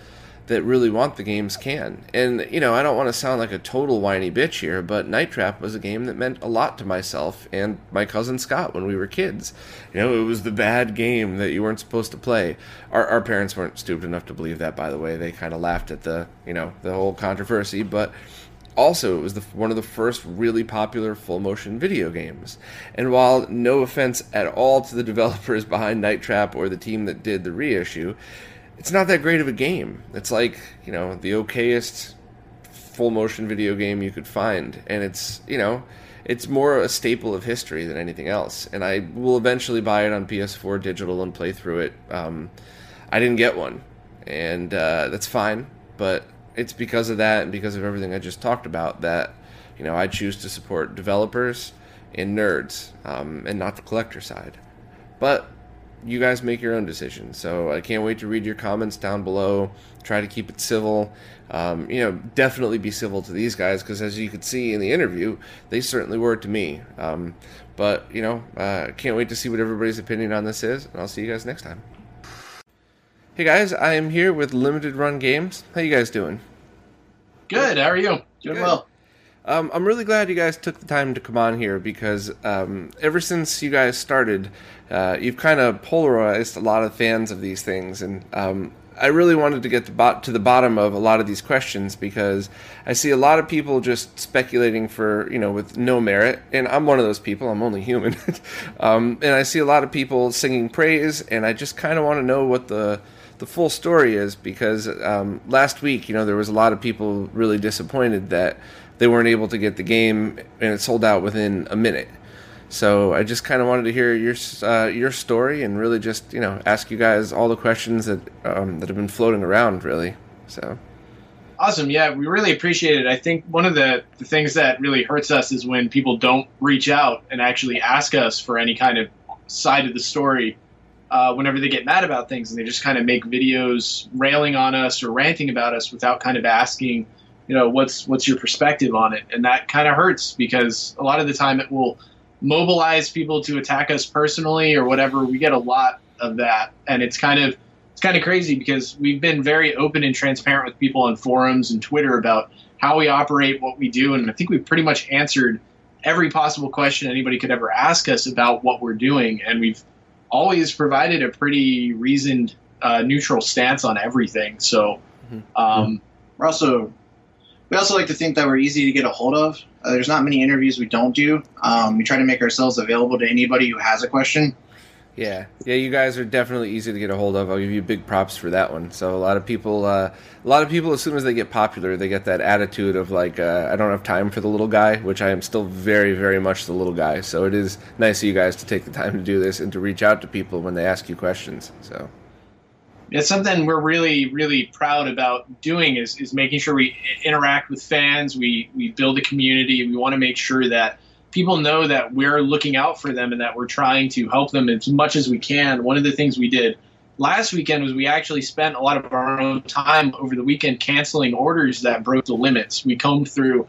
that really want the games can. And, you know, I don't want to sound like a total whiny bitch here, but Night Trap was a game that meant a lot to myself and my cousin Scott when we were kids. You know, it was the bad game that you weren't supposed to play. Our, our parents weren't stupid enough to believe that, by the way. They kind of laughed at the, you know, the whole controversy, but also it was the, one of the first really popular full motion video games and while no offense at all to the developers behind night trap or the team that did the reissue it's not that great of a game. It's like, you know, the okayest full motion video game you could find. And it's, you know, it's more a staple of history than anything else. And I will eventually buy it on PS4 digital and play through it. Um, I didn't get one, and uh, that's fine. But it's because of that and because of everything I just talked about that you know I choose to support developers and nerds um, and not the collector side. But you guys make your own decision. So I can't wait to read your comments down below. Try to keep it civil. Um, you know, definitely be civil to these guys because, as you could see in the interview, they certainly were to me. Um, but you know, uh, can't wait to see what everybody's opinion on this is, and I'll see you guys next time. Hey guys, I am here with Limited Run Games. How you guys doing? Good. How are you? Doing Good. well. Um, I'm really glad you guys took the time to come on here because um, ever since you guys started, uh, you've kind of polarized a lot of fans of these things, and um, I really wanted to get to, bot- to the bottom of a lot of these questions because I see a lot of people just speculating for you know with no merit, and I'm one of those people. I'm only human, um, and I see a lot of people singing praise, and I just kind of want to know what the the full story is because um, last week, you know, there was a lot of people really disappointed that they weren't able to get the game and it sold out within a minute. So I just kind of wanted to hear your uh, your story and really just you know ask you guys all the questions that um, that have been floating around really. So Awesome. Yeah, we really appreciate it. I think one of the, the things that really hurts us is when people don't reach out and actually ask us for any kind of side of the story uh, whenever they get mad about things and they just kind of make videos railing on us or ranting about us without kind of asking, you know, what's what's your perspective on it? And that kind of hurts because a lot of the time it will mobilize people to attack us personally or whatever. We get a lot of that, and it's kind of it's kind of crazy because we've been very open and transparent with people on forums and Twitter about how we operate, what we do, and I think we've pretty much answered every possible question anybody could ever ask us about what we're doing, and we've always provided a pretty reasoned, uh, neutral stance on everything. So um, We're also we also like to think that we're easy to get a hold of. Uh, there's not many interviews we don't do. Um, we try to make ourselves available to anybody who has a question. yeah, yeah, you guys are definitely easy to get a hold of. I'll give you big props for that one. So a lot of people, uh, a lot of people, as soon as they get popular, they get that attitude of like, uh, I don't have time for the little guy, which I am still very, very much the little guy. So it is nice of you guys to take the time to do this and to reach out to people when they ask you questions. So. It's something we're really really proud about doing is, is making sure we interact with fans. We we build a community. We want to make sure that people know that we're looking out for them and that we're trying to help them as much as we can. One of the things we did last weekend was we actually spent a lot of our own time over the weekend canceling orders that broke the limits. We combed through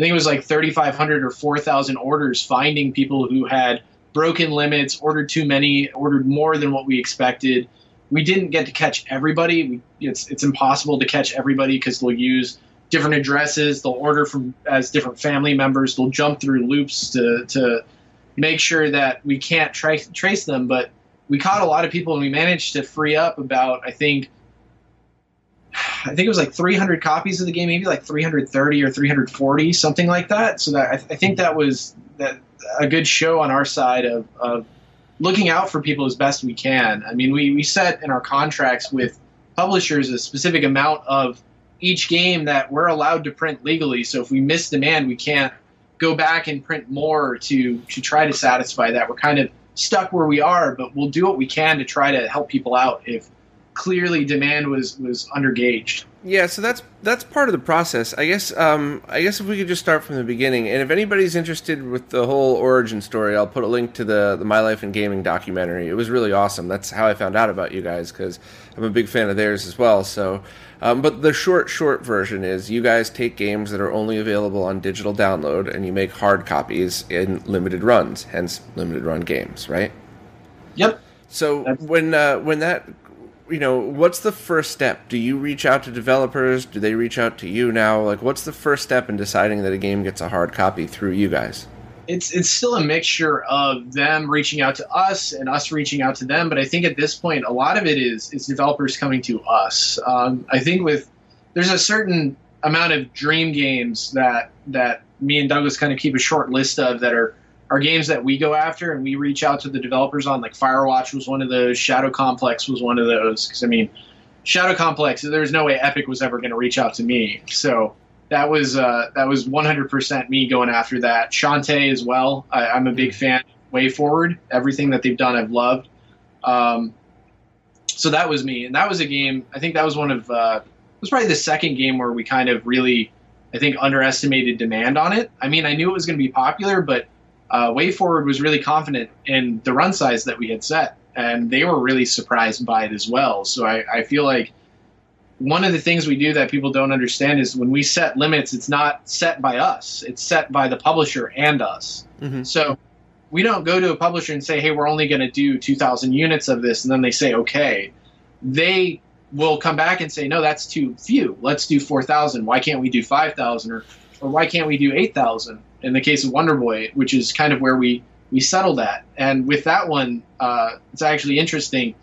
i think it was like 3500 or 4000 orders finding people who had broken limits ordered too many ordered more than what we expected we didn't get to catch everybody. We, it's it's impossible to catch everybody because they'll use different addresses. They'll order from as different family members. They'll jump through loops to to make sure that we can't trace trace them. But we caught a lot of people, and we managed to free up about I think I think it was like 300 copies of the game, maybe like 330 or 340, something like that. So that I, I think that was that a good show on our side of, of looking out for people as best we can. I mean, we, we set in our contracts with publishers a specific amount of each game that we're allowed to print legally. So if we miss demand, we can't go back and print more to to try to satisfy that. We're kind of stuck where we are, but we'll do what we can to try to help people out if clearly demand was was undergauged. Yeah, so that's that's part of the process. I guess um, I guess if we could just start from the beginning, and if anybody's interested with the whole origin story, I'll put a link to the the My Life in Gaming documentary. It was really awesome. That's how I found out about you guys because I'm a big fan of theirs as well. So, um, but the short short version is you guys take games that are only available on digital download and you make hard copies in limited runs, hence limited run games, right? Yep. So when uh, when that you know, what's the first step? Do you reach out to developers? Do they reach out to you now? Like, what's the first step in deciding that a game gets a hard copy through you guys? it's it's still a mixture of them reaching out to us and us reaching out to them. But I think at this point, a lot of it is is developers coming to us. Um, I think with there's a certain amount of dream games that that me and Douglas kind of keep a short list of that are are games that we go after and we reach out to the developers on. Like Firewatch was one of those. Shadow Complex was one of those. Because I mean, Shadow Complex, there's no way Epic was ever going to reach out to me. So that was uh, that was 100% me going after that. Shantae as well. I, I'm a big fan. WayForward, everything that they've done, I've loved. Um, so that was me, and that was a game. I think that was one of uh, it was probably the second game where we kind of really, I think, underestimated demand on it. I mean, I knew it was going to be popular, but uh, WayForward was really confident in the run size that we had set, and they were really surprised by it as well. So I, I feel like one of the things we do that people don't understand is when we set limits, it's not set by us; it's set by the publisher and us. Mhm. So we don't go to a publisher and say, "Hey, we're only going to do 2,000 units of this," and then they say, "Okay." They will come back and say, "No, that's too few. Let's do 4,000. Why can't we do 5,000 or or why can't we do 8,000?" In the case of Wonder Boy, which is kind of where we we settled at. And with that one, uh, it's actually interesting.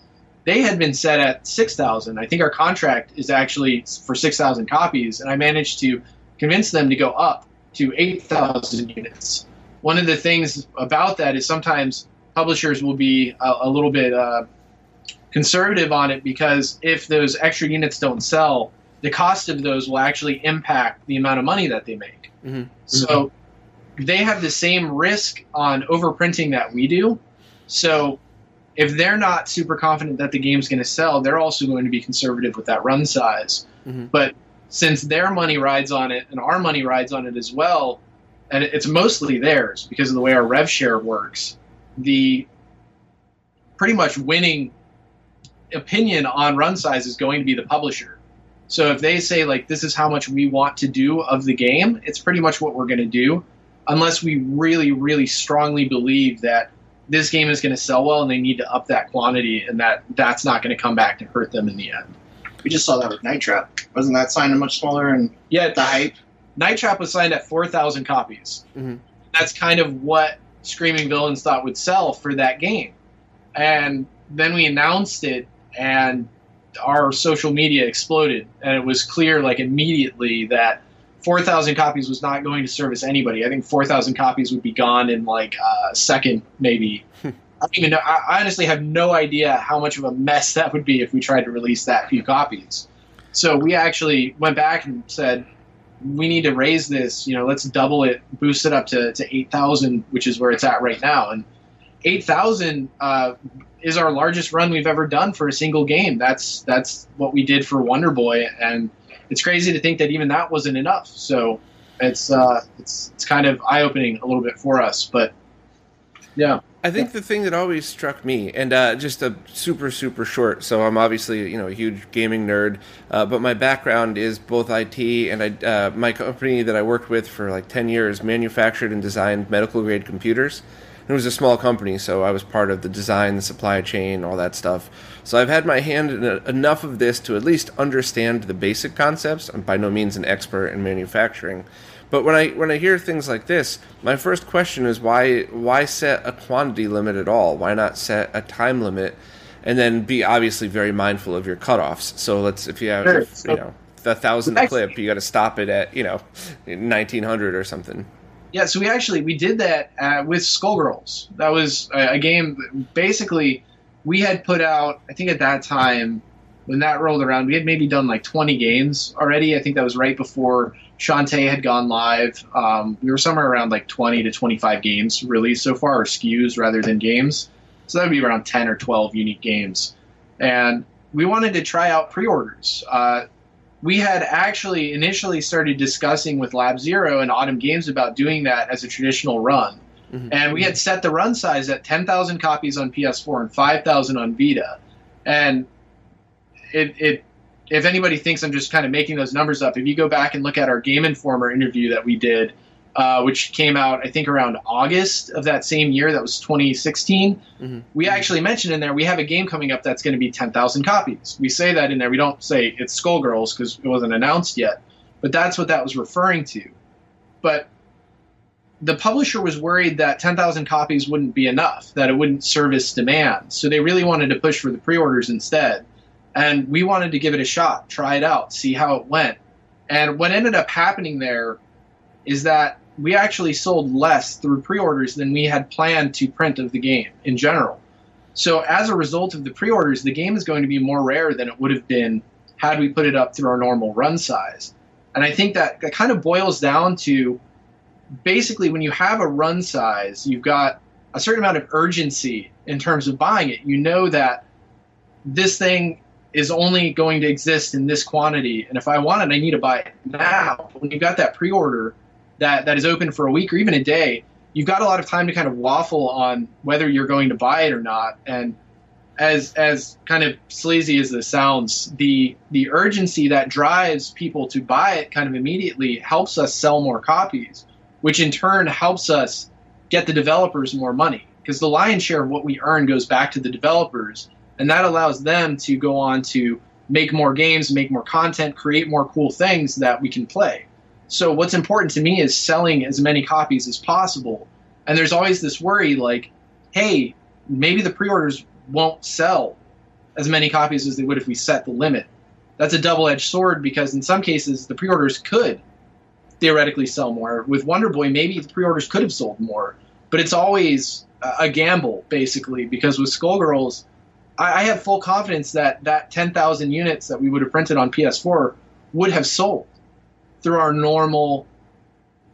They had been set at 6,000. I think our contract is actually for 6,000 copies, and I managed to convince them to go up to 8,000 units one of the things about that is sometimes publishers will be a, a little bit uh, conservative on it because if those extra units don't sell, the cost of those will actually impact the amount of money that they make. Mhm. So they have the same risk on overprinting that we do. So if they're not super confident that the game's going to sell, they're also going to be conservative with that run size. Mhm. But since their money rides on it and our money rides on it as well, and it's mostly theirs because of the way our rev share works, the pretty much winning opinion on run size is going to be the publisher. So if they say like this is how much we want to do of the game, it's pretty much what we're going to do, unless we really, really strongly believe that this game is going to sell well and they need to up that quantity, and that that's not going to come back to hurt them in the end. We just saw that with Night Trap. Wasn't that signed much smaller and Yeah, the hype? Night Trap was signed at 4,000 copies. Mhm. That's kind of what Screaming Villains thought would sell for that game. And then we announced it, and our social media exploded. And it was clear, like, immediately that 4,000 copies was not going to service anybody. I think 4,000 copies would be gone in, like, a second, maybe. Hmm. I don't even know. I I honestly have no idea how much of a mess that would be if we tried to release that few copies. So we actually went back and said, we need to raise this. You know, let's double it, boost it up to, to 8,000, which is where it's at right now. And 8,000 uh, is our largest run we've ever done for a single game. That's that's what we did for Wonder Boy, and it's crazy to think that even that wasn't enough. So it's uh, it's it's kind of eye opening a little bit for us, but yeah. I think the thing that always struck me, and uh, just a super super short. So I'm obviously you know a huge gaming nerd, uh, but my background is both IT and I, uh, my company that I worked with for like ten years manufactured and designed medical grade computers. It was a small company, so I was part of the design, the supply chain, all that stuff. So I've had my hand in a, enough of this to at least understand the basic concepts. I'm by no means an expert in manufacturing, but when I when I hear things like this, my first question is why why set a quantity limit at all? Why not set a time limit, and then be obviously very mindful of your cutoffs. So let's if you have Sure. if, you know the thousand clip, you got to stop it at you know nineteen hundred or something. Yeah, so we actually we did that uh, with Skullgirls. That was a, a game. Basically, we had put out. I think at that time, when that rolled around, we had maybe done like 20 games already. I think that was right before Shantae had gone live. Um, we were somewhere around like 20 to 25 games released so far, or SKUs rather than games. So that would be around 10 or 12 unique games. And we wanted to try out pre-orders. Uh, we had actually initially started discussing with Lab Zero and Autumn Games about doing that as a traditional run. Mhm. And we had set the run size at 10,000 copies on PS4 and 5,000 on Vita. And it, it, if anybody thinks I'm just kind of making those numbers up, if you go back and look at our Game Informer interview that we did, uh, which came out, I think, around August of that same year, that was 2016, Mhm. we actually mentioned in there we have a game coming up that's going to be 10,000 copies. We say that in there. We don't say it's Skullgirls because it wasn't announced yet, but that's what that was referring to. But the publisher was worried that 10,000 copies wouldn't be enough, that it wouldn't service demand. So they really wanted to push for the pre orders instead. And we wanted to give it a shot, try it out, see how it went. And what ended up happening there is that we actually sold less through pre orders than we had planned to print of the game in general. So as a result of the pre orders, the game is going to be more rare than it would have been had we put it up through our normal run size. And I think that, that kind of boils down to basically when you have a run size, you've got a certain amount of urgency in terms of buying it. You know that this thing is only going to exist in this quantity, and if I want it, I need to buy it now. When you've got that pre-order that that is open for a week or even a day, you've got a lot of time to kind of waffle on whether you're going to buy it or not. And as as kind of sleazy as this sounds, the the urgency that drives people to buy it kind of immediately helps us sell more copies, which in turn helps us get the developers more money because the lion's share of what we earn goes back to the developers, and that allows them to go on to make more games, make more content, create more cool things that we can play. So what's important to me is selling as many copies as possible. And there's always this worry like, hey, maybe the pre-orders won't sell as many copies as they would if we set the limit. That's a double-edged sword because in some cases the pre-orders could theoretically sell more. With Wonder Boy, maybe the pre-orders could have sold more, but it's always a gamble basically because with Skullgirls, I, have full confidence that that 10,000 units that we would have printed on PS4 would have sold through our normal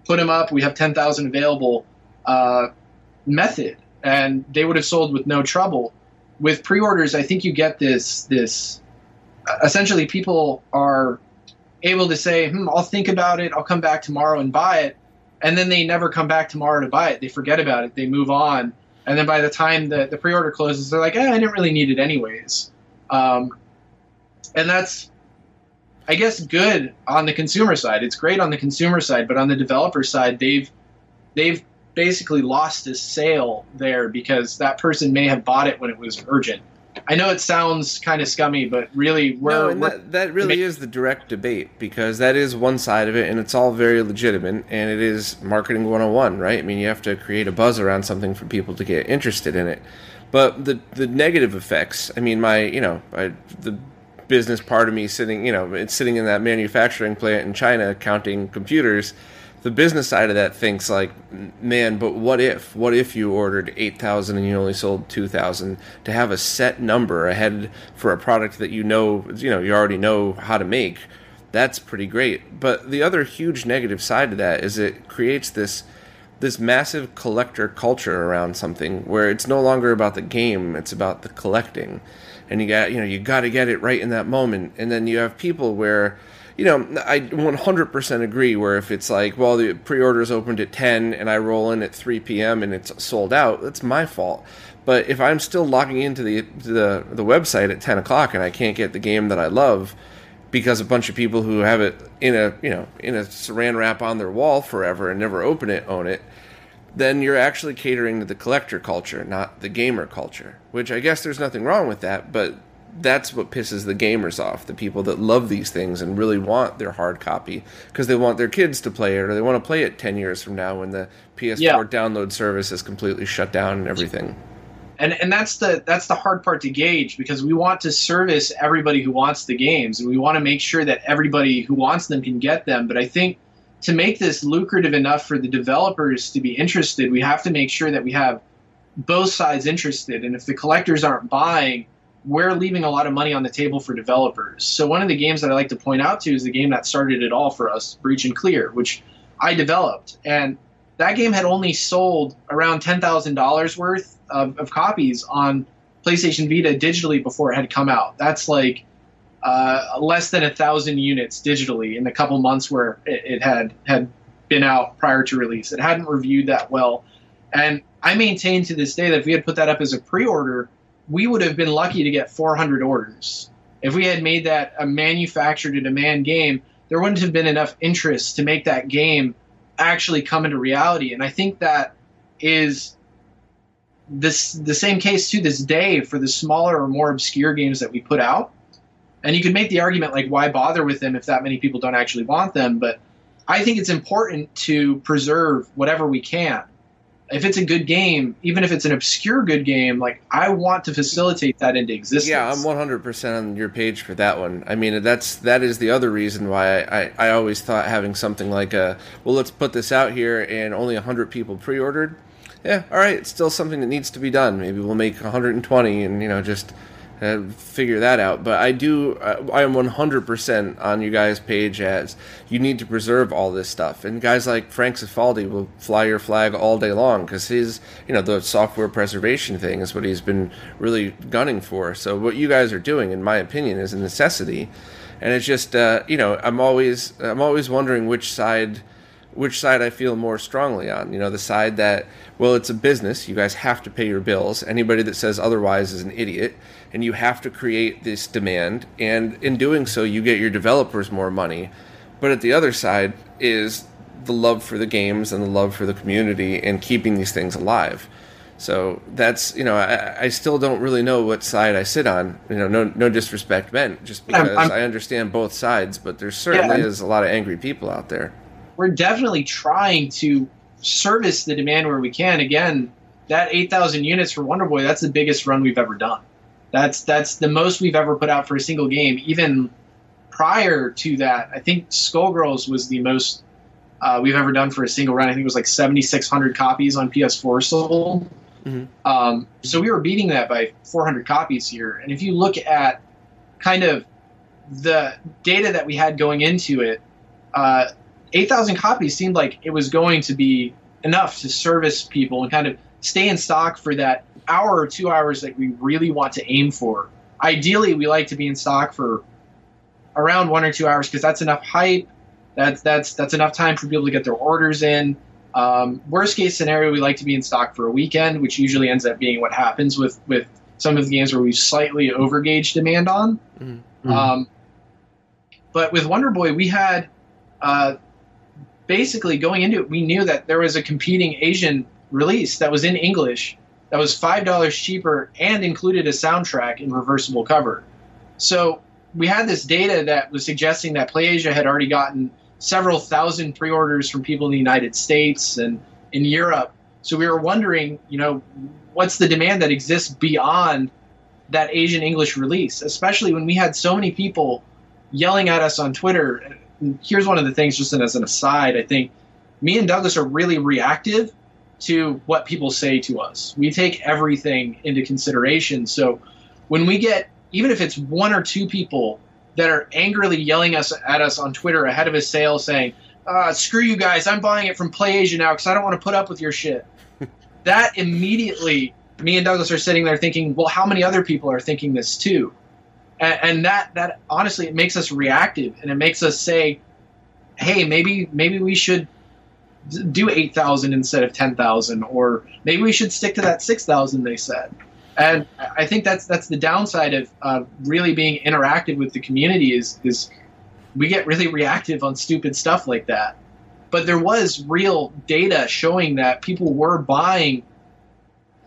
put them up. We have 10,000 available uh, method, and they would have sold with no trouble. With pre-orders, I think you get this this essentially people are able to say, hmm, I'll think about it, I'll come back tomorrow and buy it. And then they never come back tomorrow to buy it. They forget about it, they move on. And then by the time the, the pre order closes, they're like, eh, I didn't really need it anyways. Um, and that's, I guess, good on the consumer side. It's great on the consumer side, but on the developer side, they've they've basically lost a sale there because that person may have bought it when it was urgent. I know it sounds kind of scummy, but really, we're, no, we're that, that really is the direct debate because that is one side of it, and it's all very legitimate, and it is marketing 101, right? I mean, you have to create a buzz around something for people to get interested in it. But the the negative effects, I mean, my you know, I, the business part of me sitting, you know, it's sitting in that manufacturing plant in China counting computers the business side of that thinks like, man, but what if? What if you ordered eight thousand and you only sold two thousand? To have a set number ahead for a product that you know, you know, you already know how to make, that's pretty great. But the other huge negative side to that is it creates this this massive collector culture around something where it's no longer about the game, it's about the collecting. And you got, you know, you got to get it right in that moment. And then you have people where you know, I 100% agree. Where if it's like, well, the pre-orders opened at 10 and I roll in at 3 p.m. and it's sold out, that's my fault. But if I'm still logging into the the the website at 10 o'clock and I can't get the game that I love because a bunch of people who have it in a you know in a saran wrap on their wall forever and never open it own it, then you're actually catering to the collector culture, not the gamer culture. Which I guess there's nothing wrong with that, but that's what pisses the gamers off the people that love these things and really want their hard copy because they want their kids to play it or they want to play it 10 years from now when the ps4 yeah. download service is completely shut down and everything and and that's the that's the hard part to gauge because we want to service everybody who wants the games and we want to make sure that everybody who wants them can get them but i think to make this lucrative enough for the developers to be interested we have to make sure that we have both sides interested and if the collectors aren't buying we're leaving a lot of money on the table for developers. So one of the games that I like to point out to is the game that started it all for us, Breach and Clear, which I developed. And that game had only sold around $10,000 worth of, of, copies on PlayStation Vita digitally before it had come out. That's like uh, less than a thousand units digitally in the couple months where it, it had had been out prior to release. It hadn't reviewed that well, and I maintain to this day that if we had put that up as a pre-order, we would have been lucky to get 400 orders. If we had made that a manufactured to demand game, there wouldn't have been enough interest to make that game actually come into reality. And I think that is this the same case to this day for the smaller or more obscure games that we put out. And you could make the argument like why bother with them if that many people don't actually want them, but I think it's important to preserve whatever we can if it's a good game, even if it's an obscure good game, like I want to facilitate that into existence. Yeah, I'm 100% on your page for that one. I mean, that's that is the other reason why I, I, I always thought having something like a well, let's put this out here and only 100 people pre-ordered. Yeah, all right, it's still something that needs to be done. Maybe we'll make 120 and you know just uh, figure that out. But I do, uh, I am 100% on you guys' page as you need to preserve all this stuff. And guys like Frank Cifaldi will fly your flag all day long because his, you know, the software preservation thing is what he's been really gunning for. So what you guys are doing, in my opinion, is a necessity. And it's just, uh, you know, I'm always, I'm always wondering which side which side I feel more strongly on. You know, the side that, well, it's a business. You guys have to pay your bills. Anybody that says otherwise is an idiot and you have to create this demand. And in doing so, you get your developers more money. But at the other side is the love for the games and the love for the community and keeping these things alive. So that's you know I, I still don't really know what side I sit on. You know, no no disrespect meant, just because I'm, I'm, i understand both sides. But there certainly yeah, is a lot of angry people out there. We're definitely trying to service the demand where we can. Again, that eight thousand units for Wonder Boy, that's the biggest run we've ever done. That's that's the most we've ever put out for a single game. Even prior to that, I think Skullgirls was the most uh, we've ever done for a single run. I think it was like 7,600 copies on PS4 sold. Mm-hmm. Um, so we were beating that by 400 copies here. And if you look at kind of the data that we had going into it, uh, 8,000 copies seemed like it was going to be enough to service people and kind of stay in stock for that hour or two hours that we really want to aim for. Ideally, we like to be in stock for around one or two hours because that's enough hype. That's that's that's enough time for people to get their orders in. Um, worst case scenario, we like to be in stock for a weekend, which usually ends up being what happens with with some of the games where we've slightly overgauged demand on. Mm-hmm. Um, but with Wonder Boy, we had uh, basically going into it, we knew that there was a competing Asian release that was in English that was five dollars cheaper and included a soundtrack in reversible cover. So we had this data that was suggesting that PlayAsia had already gotten several thousand pre-orders from people in the United States and in Europe. So we were wondering, you know, what's the demand that exists beyond that Asian English release, especially when we had so many people yelling at us on Twitter. And here's one of the things, just as an aside, I think me and Douglas are really reactive to what people say to us. We take everything into consideration. So when we get, even if it's one or two people that are angrily yelling us at us on Twitter ahead of a sale saying, uh, screw you guys, I'm buying it from PlayAsia now because I don't want to put up with your shit. that immediately, me and Douglas are sitting there thinking, well, how many other people are thinking this too? And, and that, that honestly, it makes us reactive and it makes us say, hey, maybe, maybe we should do 8,000 instead of 10,000 or maybe we should stick to that 6,000 they said. And I think that's that's the downside of uh, really being interactive with the community is is we get really reactive on stupid stuff like that. But there was real data showing that people were buying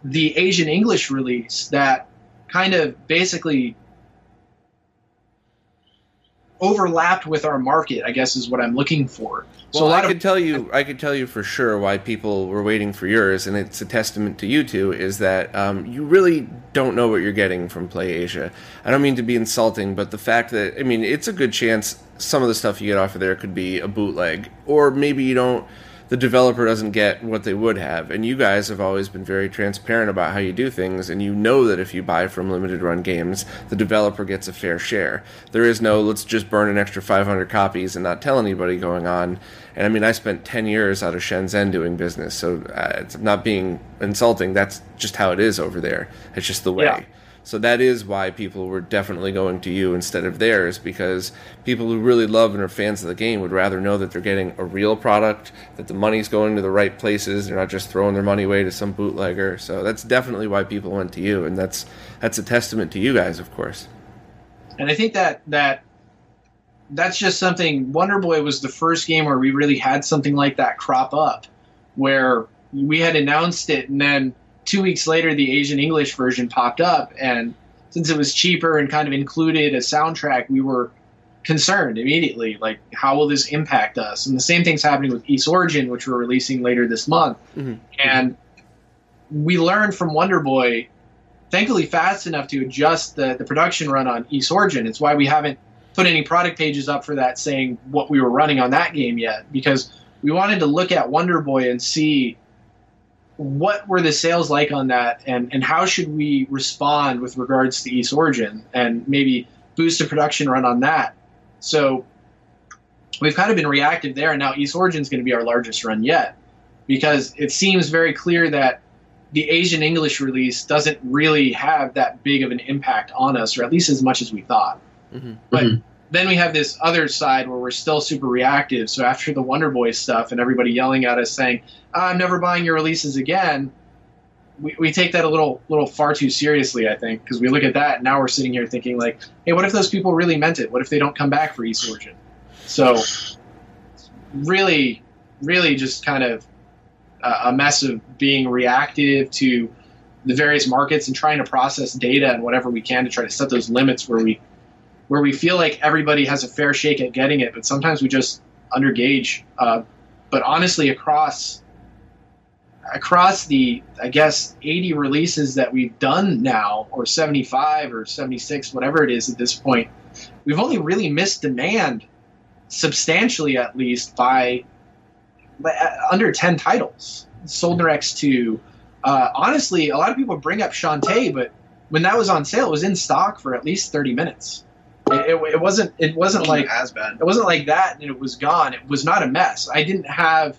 the Asian English release that kind of basically overlapped with our market, I guess is what I'm looking for. So well, I could tell you, I could tell you for sure why people were waiting for yours, and it's a testament to you two. Is that um, you really don't know what you're getting from PlayAsia? I don't mean to be insulting, but the fact that I mean, it's a good chance some of the stuff you get off of there could be a bootleg, or maybe you don't the developer doesn't get what they would have. And you guys have always been very transparent about how you do things, and you know that if you buy from limited run games, the developer gets a fair share. There is no let's just burn an extra 500 copies and not tell anybody going on. And I mean, I spent 10 years out of Shenzhen doing business, so uh, it's not being insulting. That's just how it is over there. It's just the way. Yeah. So that is why people were definitely going to you instead of theirs because people who really love and are fans of the game would rather know that they're getting a real product, that the money's going to the right places, they're not just throwing their money away to some bootlegger. So that's definitely why people went to you and that's that's a testament to you guys, of course. And I think that that that's just something Wonder Boy was the first game where we really had something like that crop up where we had announced it and then two weeks later, the Asian English version popped up, and since it was cheaper and kind of included a soundtrack, we were concerned immediately. Like, how will this impact us? And the same thing's happening with Ys Origin, which we're releasing later this month. Mm-hmm. And we learned from Wonder Boy, thankfully, fast enough to adjust the, the production run on Ys Origin. It's why we haven't put any product pages up for that saying what we were running on that game yet, because we wanted to look at Wonder Boy and see what were the sales like on that, and and how should we respond with regards to Ys Origin, and maybe boost a production run on that. So we've kind of been reactive there, and now Ys Origin is going to be our largest run yet because it seems very clear that the Asian English release doesn't really have that big of an impact on us, or at least as much as we thought. Mm-hmm. But Mhm. Then we have this other side where we're still super reactive. So after the Wonder Boy stuff and everybody yelling at us saying, ah, "I'm never buying your releases again," we, we take that a little little far too seriously. I think because we look at that and now we're sitting here thinking like, "Hey, what if those people really meant it? What if they don't come back for Ys Origin?" So really, really just kind of a mess of being reactive to the various markets and trying to process data and whatever we can to try to set those limits where we where we feel like everybody has a fair shake at getting it, but sometimes we just undergauge. Uh, but honestly, across across the I guess 80 releases that we've done now, or 75 or 76, whatever it is at this point, we've only really missed demand substantially, at least by by, uh, under 10 titles. Soldner X2. Uh, honestly, a lot of people bring up Shantae, but when that was on sale, it was in stock for at least 30 minutes. It, it, it wasn't. It wasn't like as bad. it wasn't like that and it was gone. It was not a mess. I didn't have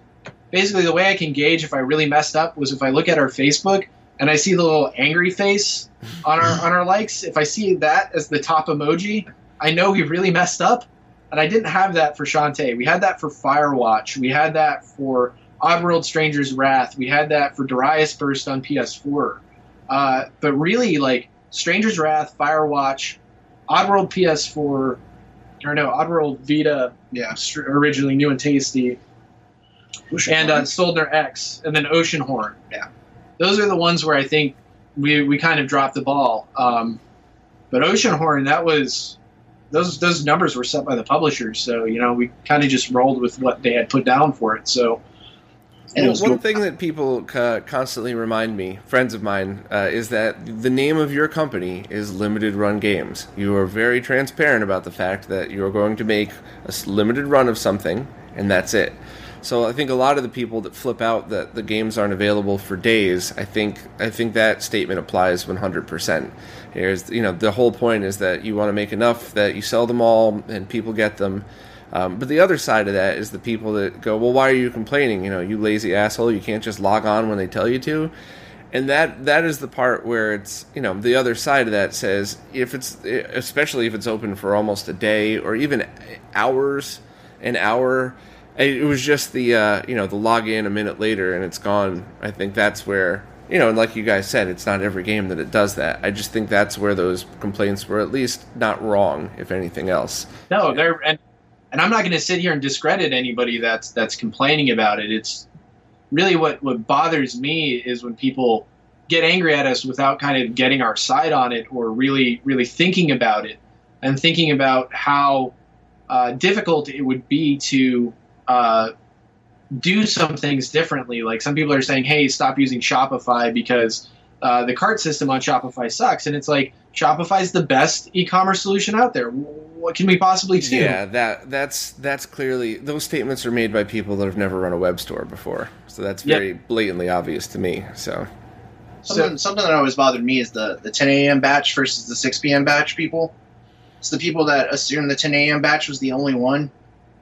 basically the way I can gauge if I really messed up was if I look at our Facebook and I see the little angry face on our on our likes. If I see that as the top emoji, I know we really messed up. And I didn't have that for Shantae. We had that for Firewatch. We had that for Oddworld Stranger's Wrath. We had that for Darius Burst on PS4. Uh, but really, like Stranger's Wrath, Firewatch, Oddworld PS4, or no, Oddworld Vita, Yeah. originally new and tasty, and uh, Soldner X, and then Oceanhorn. Yeah. those are the ones where I think we we kind of dropped the ball. Um, but Oceanhorn, that was those those numbers were set by the publishers, so you know we kind of just rolled with what they had put down for it. So Well, one thing that people co- constantly remind me, friends of mine, uh, is that the name of your company is Limited Run Games. You are very transparent about the fact that you are going to make a limited run of something, and that's it. So I think a lot of the people that flip out that the games aren't available for days, I think I think that statement applies 100%. Here's you know the whole point is that you want to make enough that you sell them all and people get them. Um, but the other side of that is the people that go, well, why are you complaining? You know, you lazy asshole, you can't just log on when they tell you to. And that that is the part where it's you know the other side of that says if it's especially if it's open for almost a day or even hours, an hour. It was just the uh, you know the log in a minute later and it's gone. I think that's where you know, and like you guys said, it's not every game that it does that. I just think that's where those complaints were at least not wrong, if anything else. no, they're and and I'm not going to sit here and discredit anybody that's that's complaining about it. It's really what what bothers me is when people get angry at us without kind of getting our side on it or really really thinking about it and thinking about how uh, difficult it would be to uh, do some things differently. Like some people are saying, "Hey, stop using Shopify because uh, the cart system on Shopify sucks," and it's like Shopify's the best e-commerce solution out there. What can we possibly do? Yeah, that that's that's clearly those statements are made by people that have never run a web store before. So that's Yep. very blatantly obvious to me. So Something, something that always bothered me is the, the 10 a.m. batch versus the 6 p.m. batch people. It's the people that assume the 10 a.m. batch was the only one,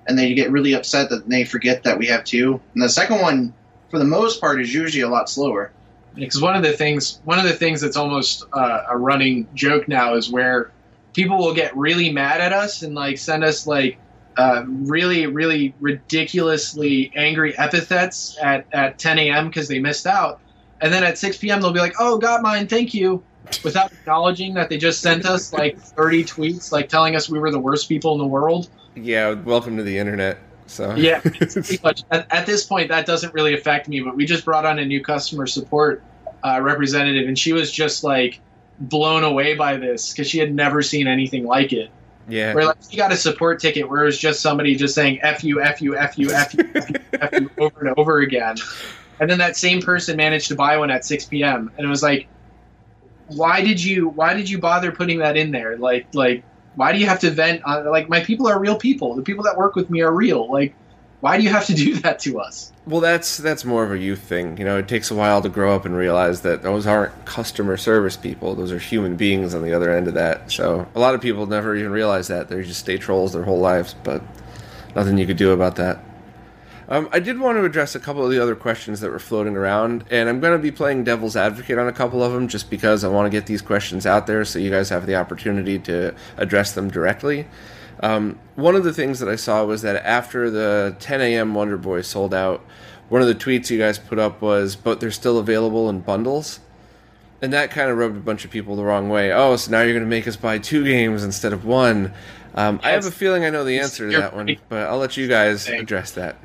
and they get really upset that they forget that we have two. And the second one, for the most part, is usually a lot slower. Because one of the things one of the things that's almost uh, a running joke now is where people will get really mad at us and like send us like uh, really really ridiculously angry epithets at, at 10 a.m because they missed out. And then at 6 p.m they'll be like oh got mine. Thank you. Without acknowledging that they just sent us like 30 tweets like telling us we were the worst people in the world. Yeah, welcome to the internet. So yeah, pretty much. At, at this point, that doesn't really affect me. But we just brought on a new customer support uh, representative, and she was just like blown away by this because she had never seen anything like it. yeah, Where like she got a support ticket where it was just somebody just saying "f you, f you, f you, f you, f you, f you" over and over again, and then that same person managed to buy one at 6 p.m. and it was like, why did you why did you bother putting that in there? Like like why do you have to vent on like my people are real people. The people that work with me are real. Like Why do you have to do that to us? Well, that's that's more of a youth thing. You know, it takes a while to grow up and realize that those aren't customer service people; those are human beings on the other end of that. So, a lot of people never even realize that they just stay trolls their whole lives, but nothing you could do about that. Um, I did want to address a couple of the other questions that were floating around, and I'm going to be playing devil's advocate on a couple of them just because I want to get these questions out there so you guys have the opportunity to address them directly. Um, one of the things that I saw was that after the 10 a.m. Wonder Boy sold out, one of the tweets you guys put up was, but they're still available in bundles. And that kind of rubbed a bunch of people the wrong way. Oh, so now you're going to make us buy two games instead of one. Um, I have a feeling I know the answer to that one, but I'll let you guys address that.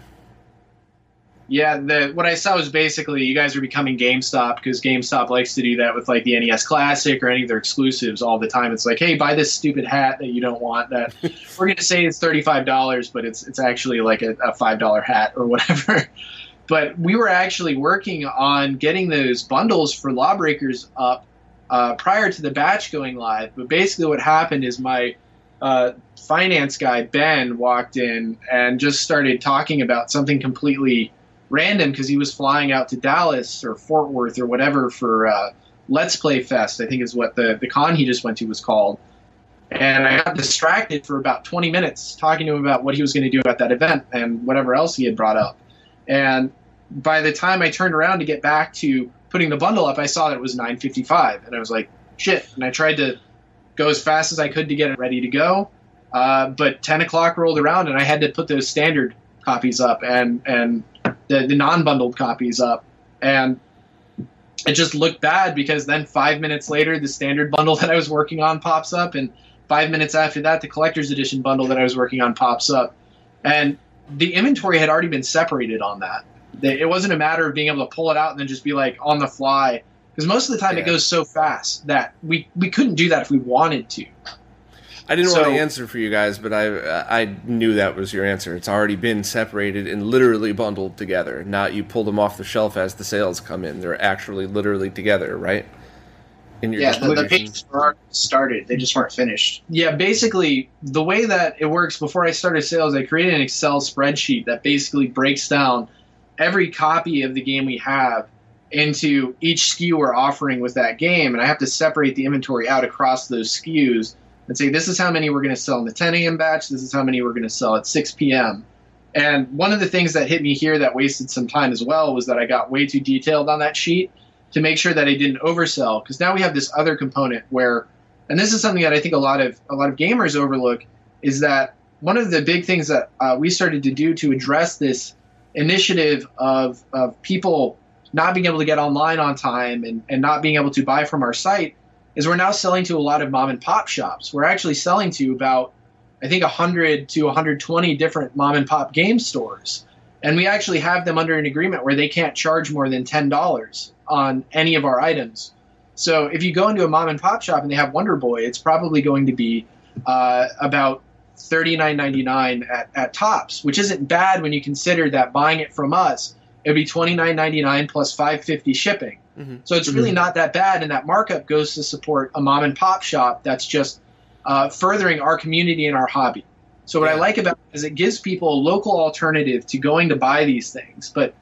Yeah, the what I saw was basically you guys are becoming GameStop because GameStop likes to do that with like the NES Classic or any of their exclusives all the time. It's like, hey, buy this stupid hat that you don't want. That we're going to say it's thirty five dollars, but it's it's actually like a, a five dollar hat or whatever. but we were actually working on getting those bundles for Lawbreakers up uh, prior to the batch going live. But basically, what happened is my uh, finance guy Ben walked in and just started talking about something completely random because he was flying out to Dallas or Fort Worth or whatever for uh, Let's Play Fest, I think is what the, the con he just went to was called. And I got distracted for about 20 minutes talking to him about what he was going to do at that event and whatever else he had brought up. And by the time I turned around to get back to putting the bundle up, I saw that it was 9:55, and I was like, "Shit!" And I tried to go as fast as I could to get it ready to go. Uh, but 10 o'clock rolled around, and I had to put those standard copies up and and the, the non-bundled copies up, and it just looked bad because then five minutes later, the standard bundle that I was working on pops up, and five minutes after that, the collector's edition bundle that I was working on pops up, and the inventory had already been separated on that. It wasn't a matter of being able to pull it out and then just be like on the fly, because most of the time Yeah. it goes so fast that we we couldn't do that if we wanted to. I didn't So- want to answer for you guys, but I uh, I knew that was your answer. It's already been separated and literally bundled together. Not you pull them off the shelf as the sales come in. They're actually literally together, right? In your Yeah, the, the pages were already started. They just weren't finished. Yeah, basically, the way that it works before I started sales, I created an Excel spreadsheet that basically breaks down every copy of the game we have into each SKU we're offering with that game. And I have to separate the inventory out across those SKUs and say, this is how many we're going to sell in the 10 a.m. batch, this is how many we're going to sell at 6 p.m. And one of the things that hit me here that wasted some time as well was that I got way too detailed on that sheet to make sure that I didn't oversell. Because now we have this other component where and this is something that I think a lot of a lot of gamers overlook is that one of the big things that uh, we started to do to address this initiative of of people not being able to get online on time and, and not being able to buy from our site is we're now selling to a lot of mom and pop shops. We're actually selling to about I think 100 to 120 different mom and pop game stores. And we actually have them under an agreement where they can't charge more than $10 on any of our items. So if you go into a mom and pop shop and they have Wonder Boy, it's probably going to be uh, about thirty nine ninety nine at, at tops, which isn't bad when you consider that buying it from us it would be twenty nine ninety nine plus five fifty shipping. Mhm. So it's really not that bad, and that markup goes to support a mom and pop shop that's just uh, furthering our community and our hobby. So what I like about it is it gives people a local alternative to going to buy these things, but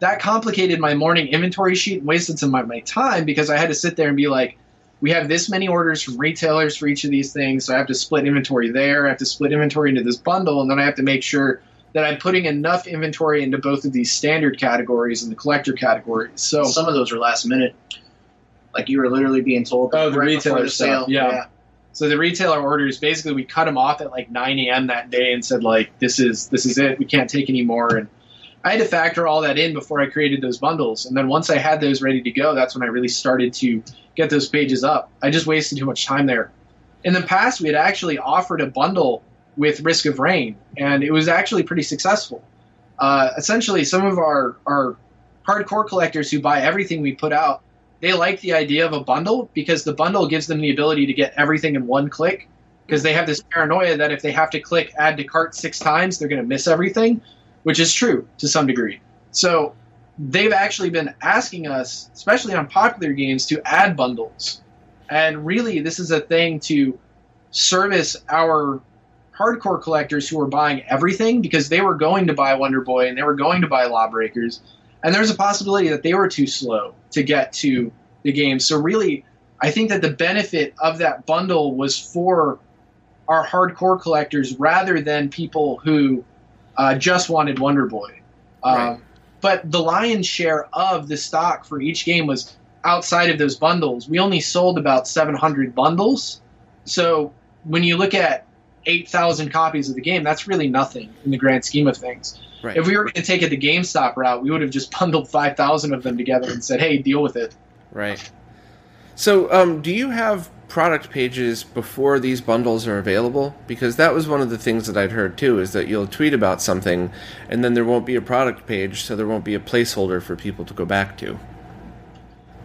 that complicated my morning inventory sheet and wasted some of my time because I had to sit there and be like, we have this many orders from retailers for each of these things, so I have to split inventory there. I have to split inventory into this bundle, and then I have to make sure that I'm putting enough inventory into both of these standard categories and the collector categories. So Some of those were last minute. Like you were literally being told. Oh, the right retailer the sale. yeah. So the retailer orders basically we cut them off at like 9 a.m. that day and said like this is this is it we can't take any more and I had to factor all that in before I created those bundles and then once I had those ready to go that's when I really started to get those pages up. I just wasted too much time there. In the past we had actually offered a bundle with Risk of Rain and it was actually pretty successful. Uh, essentially, some of our our hardcore collectors who buy everything we put out they like the idea of a bundle because the bundle gives them the ability to get everything in one click because they have this paranoia that if they have to click add to cart six times they're going to miss everything which is true to some degree so they've actually been asking us especially on popular games to add bundles and really this is a thing to service our hardcore collectors who were buying everything because they were going to buy Wonder Boy and they were going to buy Lawbreakers, and there's a possibility that they were too slow to get to the game. So really, I think that the benefit of that bundle was for our hardcore collectors rather than people who uh, just wanted Wonder Boy. Right. Um, but the lion's share of the stock for each game was outside of those bundles. We only sold about 700 bundles. So when you look at 8,000 copies of the game, that's really nothing in the grand scheme of things. Right. If we were going to take it the GameStop route, we would have just bundled 5,000 of them together and said, hey, deal with it. Right. So, um, do you have product pages before these bundles are available? Because that was one of the things that I'd heard too, is that you'll tweet about something, and then there won't be a product page, so there won't be a placeholder for people to go back to.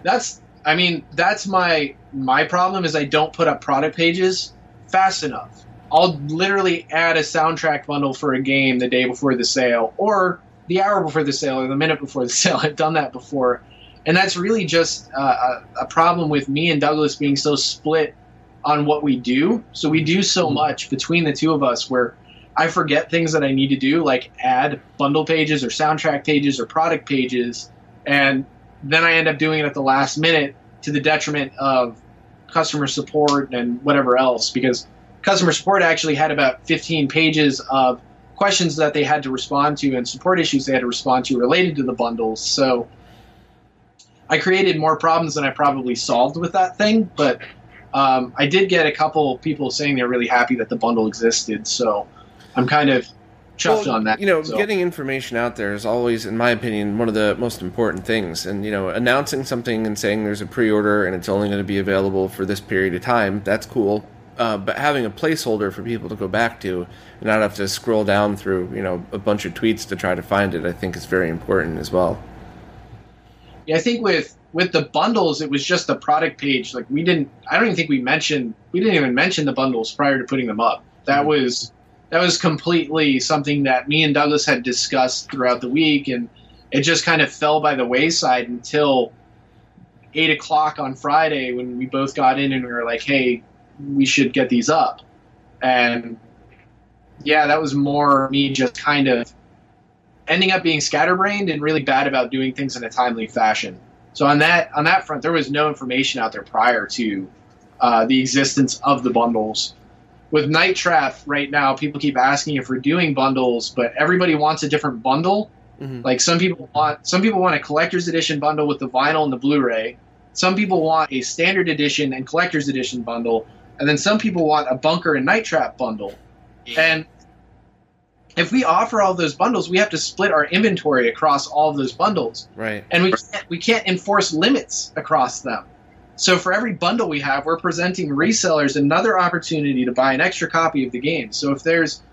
That's, I mean, that's my my problem is I don't put up product pages fast enough. I'll literally add a soundtrack bundle for a game the day before the sale, or the hour before the sale, or the minute before the sale. I've done that before, and that's really just uh, a, a problem with me and Douglas being so split on what we do. So we do so much between the two of us where I forget things that I need to do, like add bundle pages or soundtrack pages or product pages, and then I end up doing it at the last minute to the detriment of customer support and whatever else because customer support actually had about 15 pages of questions that they had to respond to and support issues they had to respond to related to the bundles. So I created more problems than I probably solved with that thing, but um, I did get a couple people saying they're really happy that the bundle existed. So I'm kind of chuffed Well, on that. You know, so. getting information out there is always, in my opinion, one of the most important things. And, you know, announcing something and saying there's a pre order and it's only going to be available for this period of time, that's cool. Uh, but having a placeholder for people to go back to and not have to scroll down through, you know, a bunch of tweets to try to find it, I think is very important as well. Yeah, I think with with the bundles, it was just the product page. Like we didn't, I don't even think we mentioned, we didn't even mention the bundles prior to putting them up. That was that was completely something that me and Douglas had discussed throughout the week, and it just kind of fell by the wayside until eight o'clock on Friday when we both got in and we were like, "Hey, we should get these up." And yeah, that was more me just kind of ending up being scatterbrained and really bad about doing things in a timely fashion. So on that on that front, there was no information out there prior to uh, the existence of the bundles. With Night Trap right now, people keep asking if we're doing bundles, but everybody wants a different bundle. Mhm. Like some people want some people want a collector's edition bundle with the vinyl and the Blu-ray. Some people want a standard edition and collector's edition bundle, and then some people want a bunker and Night Trap bundle. And if we offer all those bundles, we have to split our inventory across all of those bundles Right. and we can't, we can't enforce limits across them. So for every bundle we have, we're presenting resellers another opportunity to buy an extra copy of the game. So if there's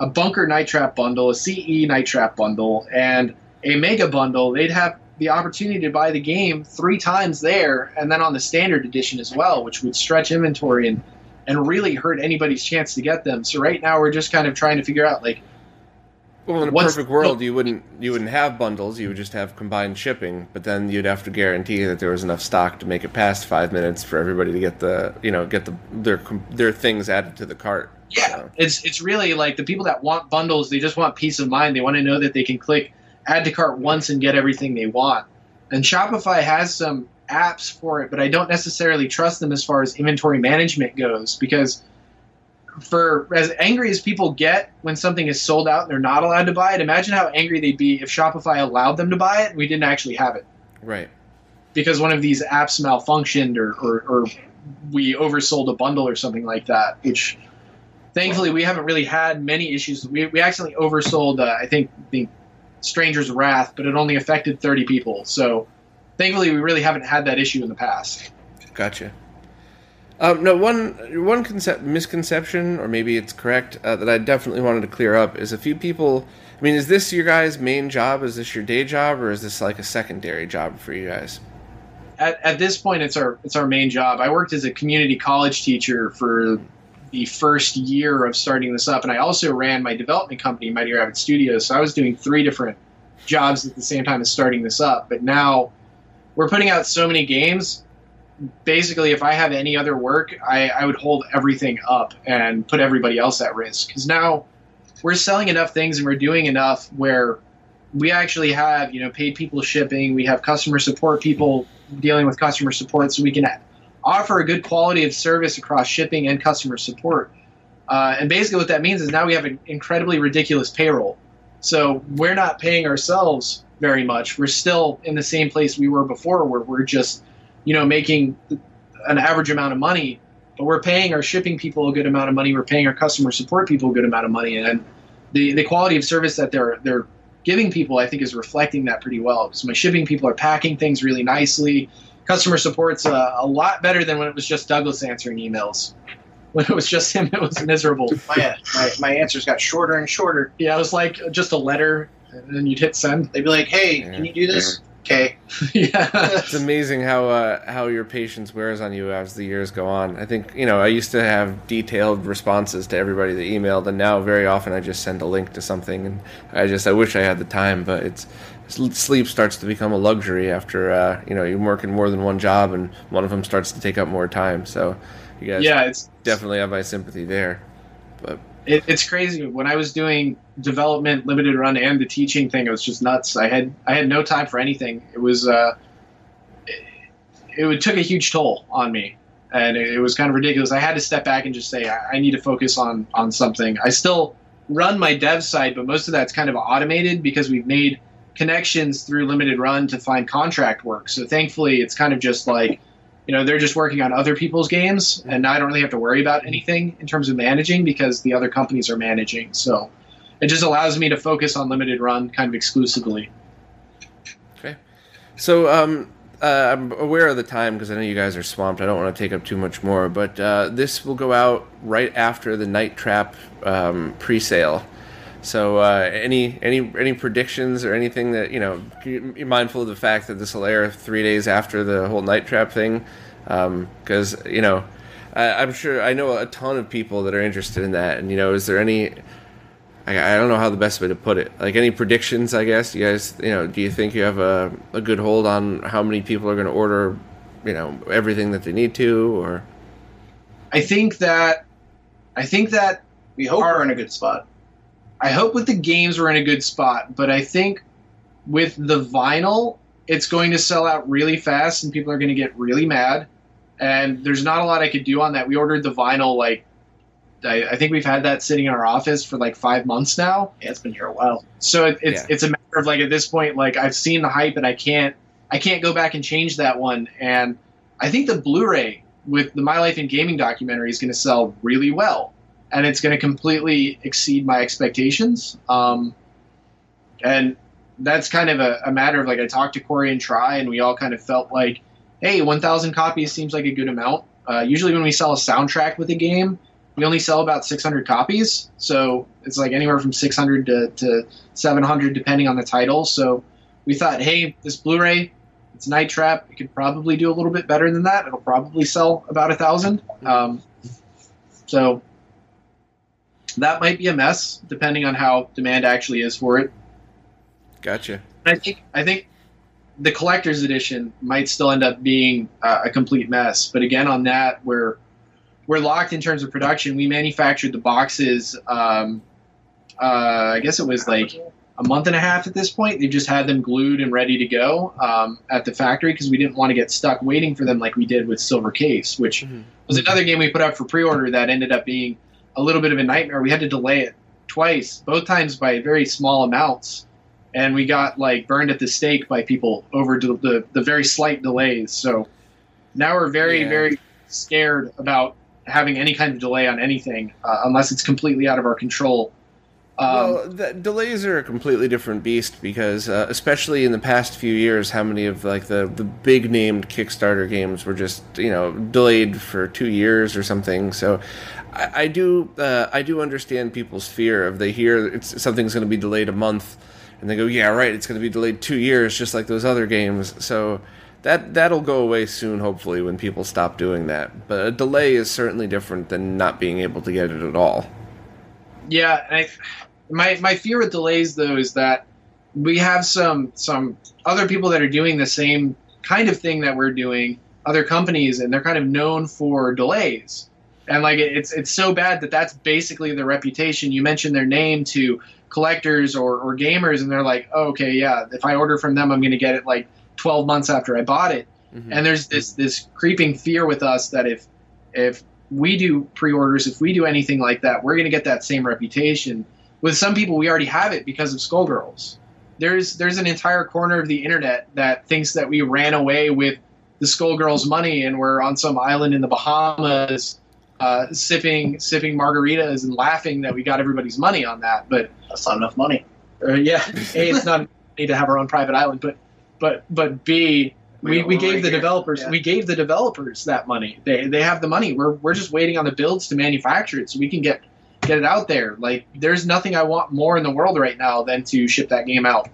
a Bunker Night Trap bundle, a CE Night Trap bundle, and a Mega bundle, they'd have the opportunity to buy the game three times there, and then on the standard edition as well, which would stretch inventory and and really hurt anybody's chance to get them. So right now we're just kind of trying to figure out like Well, in a perfect world, you wouldn't you wouldn't have bundles. You would just have combined shipping. But then you'd have to guarantee that there was enough stock to make it past five minutes for everybody to get the you know get the their their things added to the cart. Yeah, So, it's it's really like the people that want bundles, they just want peace of mind. They want to know that they can click add to cart once and get everything they want. And Shopify has some apps for it, but I don't necessarily trust them as far as inventory management goes because for as angry as people get when something is sold out and they're not allowed to buy it, imagine how angry they'd be if Shopify allowed them to buy it and we didn't actually have it right. because one of these apps malfunctioned or, or, or we oversold a bundle or something like that, which thankfully we haven't really had many issues. We, we accidentally oversold, uh, I think, the Stranger's Wrath, but it only affected 30 people. So thankfully we really haven't had that issue in the past. Gotcha. Um, no, one one concept misconception, or maybe it's correct, uh, that I definitely wanted to clear up is a few people. I mean, is this your guys' main job? Is this your day job, or is this like a secondary job for you guys? At, at this point, it's our it's our main job. I worked as a community college teacher for the first year of starting this up, and I also ran my development company, Mighty Rabbit Studios. So I was doing three different jobs at the same time as starting this up. But now we're putting out so many games. basically, if I have any other work, I, I would hold everything up and put everybody else at risk. Because now we're selling enough things and we're doing enough where we actually have you know paid people shipping. We have customer support people dealing with customer support, so we can offer a good quality of service across shipping and customer support. Uh, and basically, what that means is now we have an incredibly ridiculous payroll. So we're not paying ourselves very much. We're still in the same place we were before, where we're just, you know, making an average amount of money, but we're paying our shipping people a good amount of money. We're paying our customer support people a good amount of money, and the the quality of service that they're they're giving people, I think, is reflecting that pretty well. Because my shipping people are packing things really nicely. Customer support's uh, a lot better than when it was just Douglas answering emails. When it was just him, it was miserable. My, my, my answers got shorter and shorter. Yeah, it was like just a letter, and then you'd hit send. They'd be like, hey, can you do this? Okay. yeah. It's amazing how uh, how your patience wears on you as the years go on. I think you know I used to have detailed responses to everybody that emailed, and now very often I just send a link to something, and I just I wish I had the time, but it's sleep starts to become a luxury after uh, you know you're working more than one job, and one of them starts to take up more time. So you guys Yeah, it's definitely have my sympathy there. But it, it's crazy. When I was doing development, limited run, and the teaching thing, it was just nuts. I had I had no time for anything. It was uh, it, it took a huge toll on me, and it, it was kind of ridiculous. I had to step back and just say I, I need to focus on on something. I still run my dev side, but most of that's kind of automated because we've made connections through limited run to find contract work. So thankfully, it's kind of just like you know they're just working on other people's games and i don't really have to worry about anything in terms of managing because the other companies are managing so it just allows me to focus on limited run kind of exclusively Okay. So um, uh, I'm aware of the time because I know you guys are swamped. I don't want to take up too much more, but uh, this will go out right after the Night Trap um, pre-sale. So uh, any any any predictions or anything that you know? Be mindful of the fact that this will air three days after the whole Night Trap thing, because you know. I, I'm sure I know a ton of people that are interested in that, and you know, is there any? I, I don't know how the best way to put it. Like any predictions, I guess. You guys, you know, do you think you have a, a good hold on how many people are going to order, you know, everything that they need to, or i think that i think that We hope we're in a good spot. I hope with the games we're in a good spot, but I think with the vinyl, it's going to sell out really fast and people are going to get really mad. And there's not a lot I could do on that. We ordered the vinyl like I, I think we've had that sitting in our office for like five months now. Yeah, it's been here a while. So it, it's Yeah. it's a matter of like at this point, like I've seen the hype and I can't I can't go back and change that one. And I think the Blu-ray with the My Life in Gaming documentary is going to sell really well, and it's going to completely exceed my expectations. Um, and that's kind of a, a matter of like I talked to Coury and Try, and we all kind of felt like, hey, 1,000 copies seems like a good amount. Uh, usually, when we sell a soundtrack with a game, we only sell about 600 copies, so it's like anywhere from 600 to, to 700 depending on the title. So we thought, hey, this Blu-ray, it's Night Trap. It could probably do a little bit better than that. It'll probably sell about a thousand. Um, so that might be a mess, depending on how demand actually is for it. gotcha? I think I think the collector's edition might still end up being uh, a complete mess. But again, on that, we're we're locked in terms of production. We manufactured the boxes. Um, uh, I guess it was like a month and a half at this point. They just had them glued and ready to go um, at the factory because we didn't want to get stuck waiting for them like we did with Silver Case, which Mhm. was another game we put up for pre-order that ended up being a little bit of a nightmare. We had to delay it twice, both times by very small amounts, and we got like burned at the stake by people over the the, the very slight delays. So now we're very Yeah. very scared about having any kind of delay on anything uh, unless it's completely out of our control. Um, well, the, delays are a completely different beast because, uh, especially in the past few years, how many of like the the big named Kickstarter games were just you know delayed for two years or something. So, I, I do uh, I do understand people's fear of they hear it's something's going to be delayed a month, and they go, yeah, right, it's going to be delayed two years, just like those other games. So. That that'll go away soon, hopefully, when people stop doing that. But a delay is certainly different than not being able to get it at all. Yeah, I, my my fear with delays though is that we have some some other people that are doing the same kind of thing that we're doing, other companies, and they're kind of known for delays. And like it's it's so bad that that's basically their reputation. You mention their name to collectors or, or gamers, and they're like, oh, okay, yeah, if I order from them, I'm going to get it like 12 months after I bought it. Mm-hmm. And there's this this creeping fear with us that if if we do pre-orders, if we do anything like that, we're going to get that same reputation. With some people, we already have it because of Skullgirls. There's there's an entire corner of the internet that thinks that we ran away with the Skullgirls money and we're on some island in the Bahamas uh, sipping sipping margaritas and laughing that we got everybody's money on that. But that's not enough money. Uh, yeah, a it's not need to have our own private island, but but but b we, we gave the developers yeah. we gave the developers that money. They they have the money. We're we're just waiting on the builds to manufacture it so we can get get it out there. Like there's nothing I want more in the world right now than to ship that game out.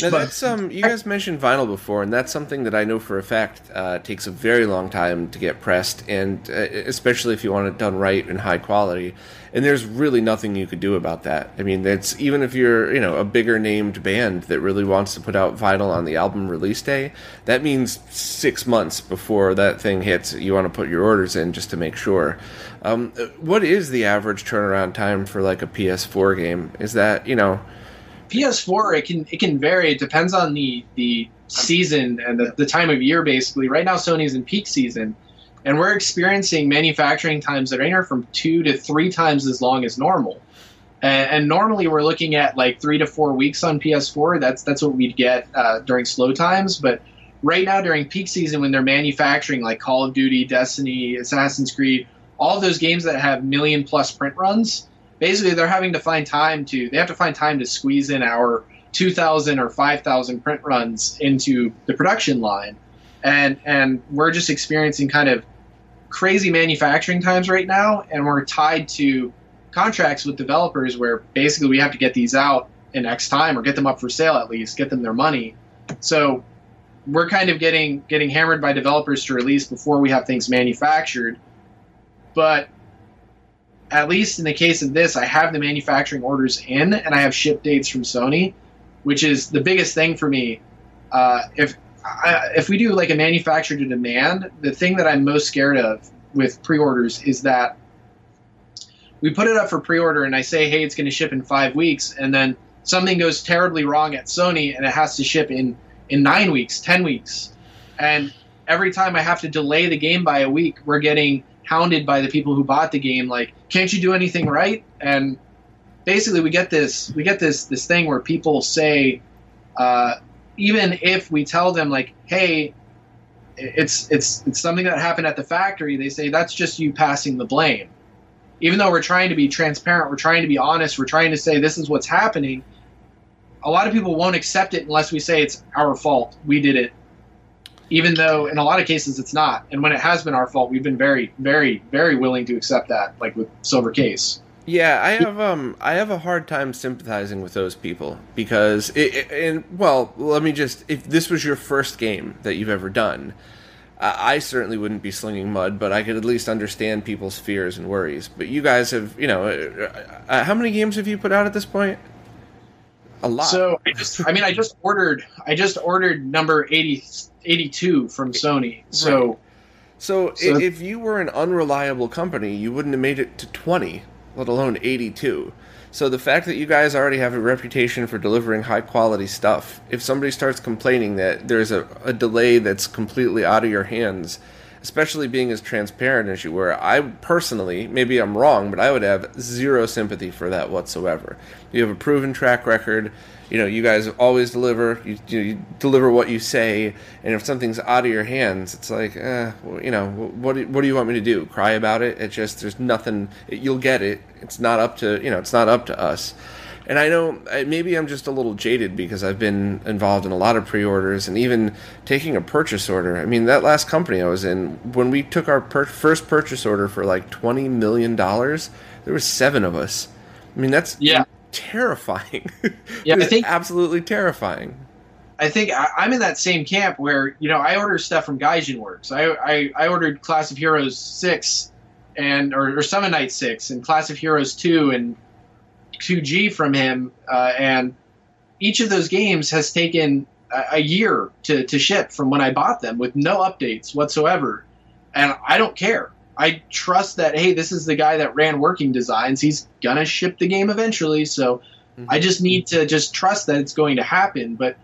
Now but, that's um. You guys mentioned vinyl before, and that's something that I know for a fact uh, takes a very long time to get pressed, and uh, especially if you want it done right and high quality. And there's really nothing you could do about that. I mean, it's even if you're you know a bigger named band that really wants to put out vinyl on the album release day, that means six months before that thing hits. You want to put your orders in just to make sure. Um, what is the average turnaround time for like a PS4 game? Is that you know? PS4 it can it can vary. It depends on the the season and the, the time of year. Basically, right now Sony's in peak season, and we're experiencing manufacturing times that are anywhere from two to three times as long as normal. And, and, normally we're looking at like three to four weeks on PS4. That's that's what we'd get uh, during slow times. But right now during peak season, when they're manufacturing like Call of Duty, Destiny, Assassin's Creed, all those games that have million plus print runs, basically they're having to find time to they have to find time to squeeze in our 2000 or 5000 print runs into the production line. And and we're just experiencing kind of crazy manufacturing times right now and we're tied to contracts with developers where basically we have to get these out in x time or get them up for sale at least get them their money. So we're kind of getting getting hammered by developers to release before we have things manufactured. But at least in the case of this, I have the manufacturing orders in and I have ship dates from Sony, which is the biggest thing for me. Uh, if I, if we do like a manufacturer to demand, the thing that I'm most scared of with pre-orders is that we put it up for pre-order and I say, hey, it's going to ship in five weeks, and then something goes terribly wrong at Sony and it has to ship in in nine weeks, ten weeks, and every time I have to delay the game by a week, we're getting hounded by the people who bought the game like can't you do anything right? And basically we get this we get this this thing where people say uh, even if we tell them like hey it's it's it's something that happened at the factory they say that's just you passing the blame. Even though we're trying to be transparent we're trying to be honest we're trying to say this is what's happening a lot of people won't accept it unless we say it's our fault. We did it even though in a lot of cases it's not. And when it has been our fault, we've been very, very, very willing to accept that, like with Silver Case. Yeah, I have um I have a hard time sympathizing with those people because it, it, and well, let me just if this was your first game that you've ever done, I, I certainly wouldn't be slinging mud, but I could at least understand people's fears and worries. But you guys have, you know, uh, uh, how many games have you put out at this point? A lot. So I just, I mean, I just ordered, I just ordered number 80, 82 from Sony. So, right. so, so if you were an unreliable company, you wouldn't have made it to 20, let alone 82. So the fact that you guys already have a reputation for delivering high quality stuff, if somebody starts complaining that there's a, a delay that's completely out of your hands, especially being as transparent as you were, I personally, maybe I'm wrong, but I would have zero sympathy for that whatsoever. You have a proven track record. You know, you guys always deliver. You, you deliver what you say, and if something's out of your hands, it's like, eh, well, you know, what do, what do you want me to do? Cry about it? It just there's nothing. You'll get it. It's not up to you know. It's not up to us. And I know maybe I'm just a little jaded because I've been involved in a lot of pre-orders and even taking a purchase order. I mean, that last company I was in, when we took our per- first purchase order for like twenty million dollars, there was seven of us. I mean, that's yeah terrifying. Yeah, I think absolutely terrifying. I think I, am in that same camp where you know I order stuff from Gaijinworks. I, I, I ordered Class of Heroes six and or, or Summon Night six and Class of Heroes two and 2G from him, uh, and each of those games has taken a, a year to, to ship from when I bought them with no updates whatsoever. And I don't care. I trust that, hey, this is the guy that ran working designs. He's to ship the game eventually. So Mhm. I just need to just trust that it's going to happen. But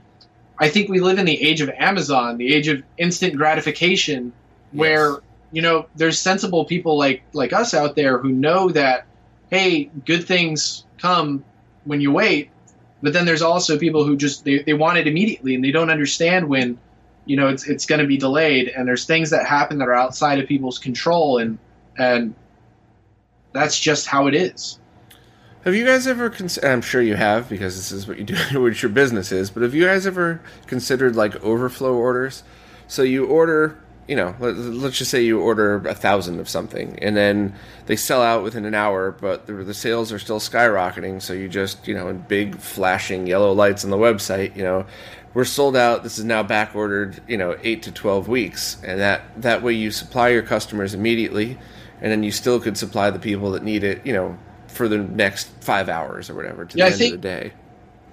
I think we live in the age of Amazon, the age of instant gratification, where Yes. you know there's sensible people like like us out there who know that hey, good things come when you wait. But then there's also people who just they, they want it immediately and they don't understand when you know it's it's going to be delayed and there's things that happen that are outside of people's control and and that's just how it is. Have you guys ever? Cons- I'm sure you have because this is what you do, what your business is. But have you guys ever considered like overflow orders? So you order, you know, let, let's just say you order a thousand of something, and then they sell out within an hour, but the, the sales are still skyrocketing. So you just, you know, in big flashing yellow lights on the website, you know, we're sold out. This is now back ordered, you know, eight to twelve weeks, and that that way you supply your customers immediately, and then you still could supply the people that need it, you know, for the next five hours or whatever to Yeah, I the end think- of the day.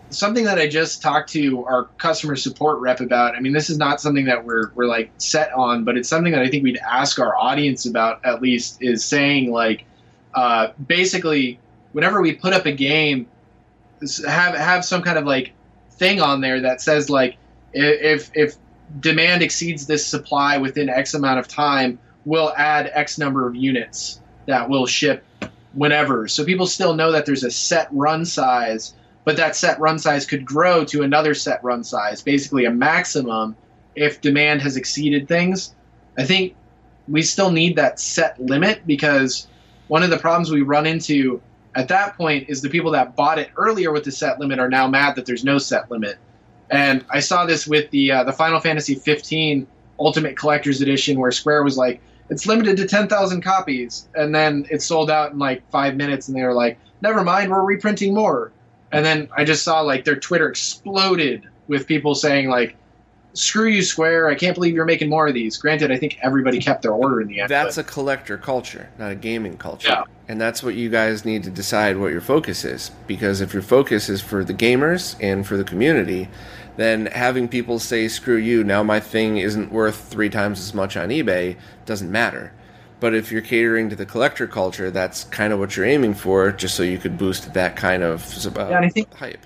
something that I just talked to our customer support rep about. I mean, this is not something that we're we're like set on, but it's something that I think we'd ask our audience about at least is saying like uh, basically whenever we put up a game, have have some kind of like thing on there that says like if if demand exceeds this supply within X amount of time, we'll add X number of units that will ship whenever. So people still know that there's a set run size but that set run size could grow to another set run size, basically a maximum if demand has exceeded things. I think we still need that set limit because one of the problems we run into at that point is the people that bought it earlier with the set limit are now mad that there's no set limit. And I saw this with the uh, the Final Fantasy 15 Ultimate Collector's Edition, where Square was like, it's limited to 10,000 copies, and then it sold out in like five minutes, and they were like, never mind, we're reprinting more. And then I just saw like their Twitter exploded with people saying like, "Screw you, Square! I can't believe you're making more of these." Granted, I think everybody kept their order in the end. That's but- a collector culture, not a gaming culture. Yeah. And that's what you guys need to decide what your focus is. Because if your focus is for the gamers and for the community, then having people say, screw you, now my thing isn't worth three times as much on eBay doesn't matter. But if you're catering to the collector culture, that's kind of what you're aiming for, just so you could boost that kind of uh, Yeah, and I think- hype.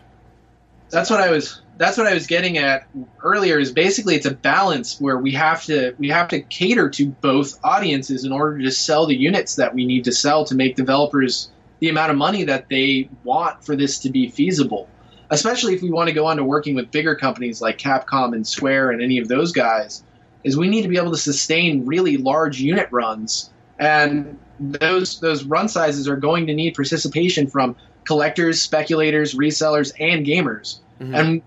that's what I was that's what I was getting at earlier is basically it's a balance where we have to we have to cater to both audiences in order to sell the units that we need to sell to make developers the amount of money that they want for this to be feasible. Especially if we want to go on to working with bigger companies like Capcom and Square and any of those guys, is we need to be able to sustain really large unit runs. And those those run sizes are going to need participation from collectors, speculators, resellers, and gamers. Mhm. And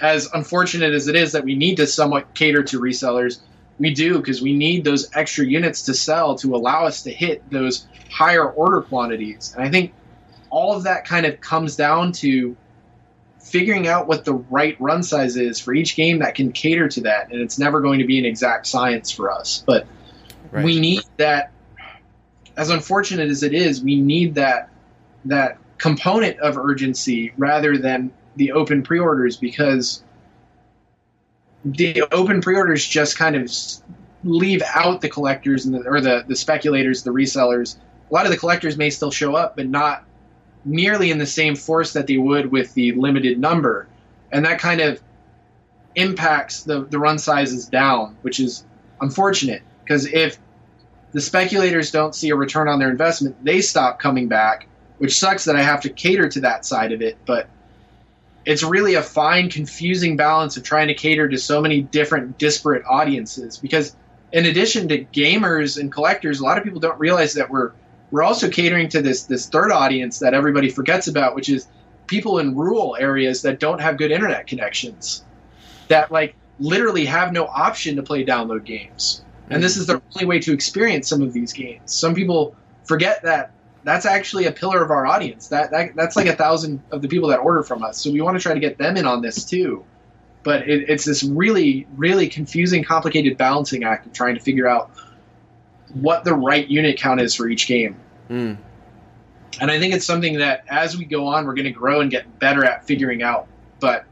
as unfortunate as it is that we need to somewhat cater to resellers, we do because we need those extra units to sell to allow us to hit those higher order quantities. And I think all of that kind of comes down to figuring out what the right run size is for each game that can cater to that. And it's never going to be an exact science for us. But Right. we need that as unfortunate as it is, we need that that component of urgency rather than the open pre-orders because the open pre-orders just kind of leave out the collectors and the, or the, the speculators, the resellers. A lot of the collectors may still show up, but not nearly in the same force that they would with the limited number, and that kind of impacts the, the run sizes down, which is unfortunate because if the speculators don't see a return on their investment, they stop coming back, which sucks that I have to cater to that side of it. But it's really a fine, confusing balance of trying to cater to so many different, disparate audiences. Because in addition to gamers and collectors, a lot of people don't realize that we're we're also catering to this this third audience that everybody forgets about, which is people in rural areas that don't have good internet connections, that like literally have no option to play download games. And this mm-hmm. is the only way to experience some of these games. Some people forget that that's actually a pillar of our audience. That, that that's like a thousand of the people that order from us. So we want to try to get them in on this too. But it, it's this really, really confusing, complicated balancing act of trying to figure out what the right unit count is for each game. Mm. And I think it's something that as we go on, we're going to grow and get better at figuring out. But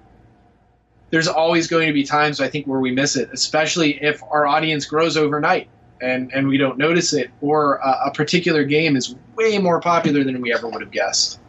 there's always going to be times I think where we miss it, especially if our audience grows overnight and and we don't notice it, or a, a particular game is way more popular than we ever would have guessed.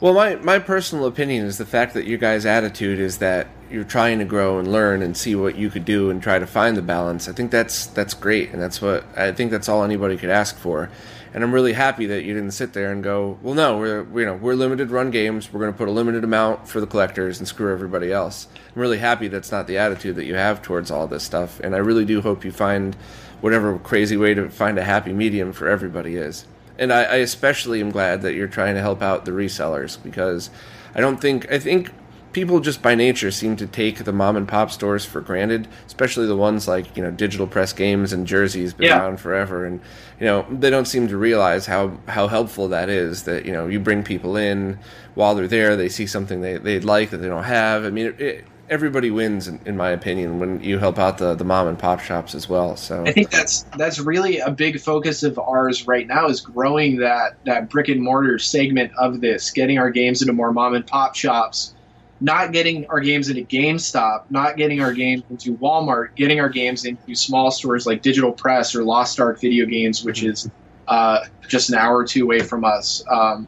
Well, my, my personal opinion is the fact that your guys' attitude is that you're trying to grow and learn and see what you could do and try to find the balance. I think that's that's great, and that's what I think that's all anybody could ask for. And I'm really happy that you didn't sit there and go, well, no, we're you know we're limited run games. We're going to put a limited amount for the collectors and screw everybody else. I'm really happy that's not the attitude that you have towards all this stuff, and I really do hope you find whatever crazy way to find a happy medium for everybody is and I, I, especially am glad that you're trying to help out the resellers because I don't think I think people just by nature seem to take the mom and pop stores for granted, especially the ones like you know Digital Press Games and Jersey's been yeah. around forever, and you know they don't seem to realize how how helpful that is. That you know you bring people in while they're there, they see something they they'd like that they don't have. I mean. It, it, everybody wins in, in, my opinion when you help out the, the mom and pop shops as well so. I think that's that's really a big focus of ours right now is growing that that brick and mortar segment of this getting our games into more mom and pop shops not getting our games into gamestop not getting our games into walmart getting our games into small stores like digital press or lost ark video games which is uh, just an hour or two away from us. Um,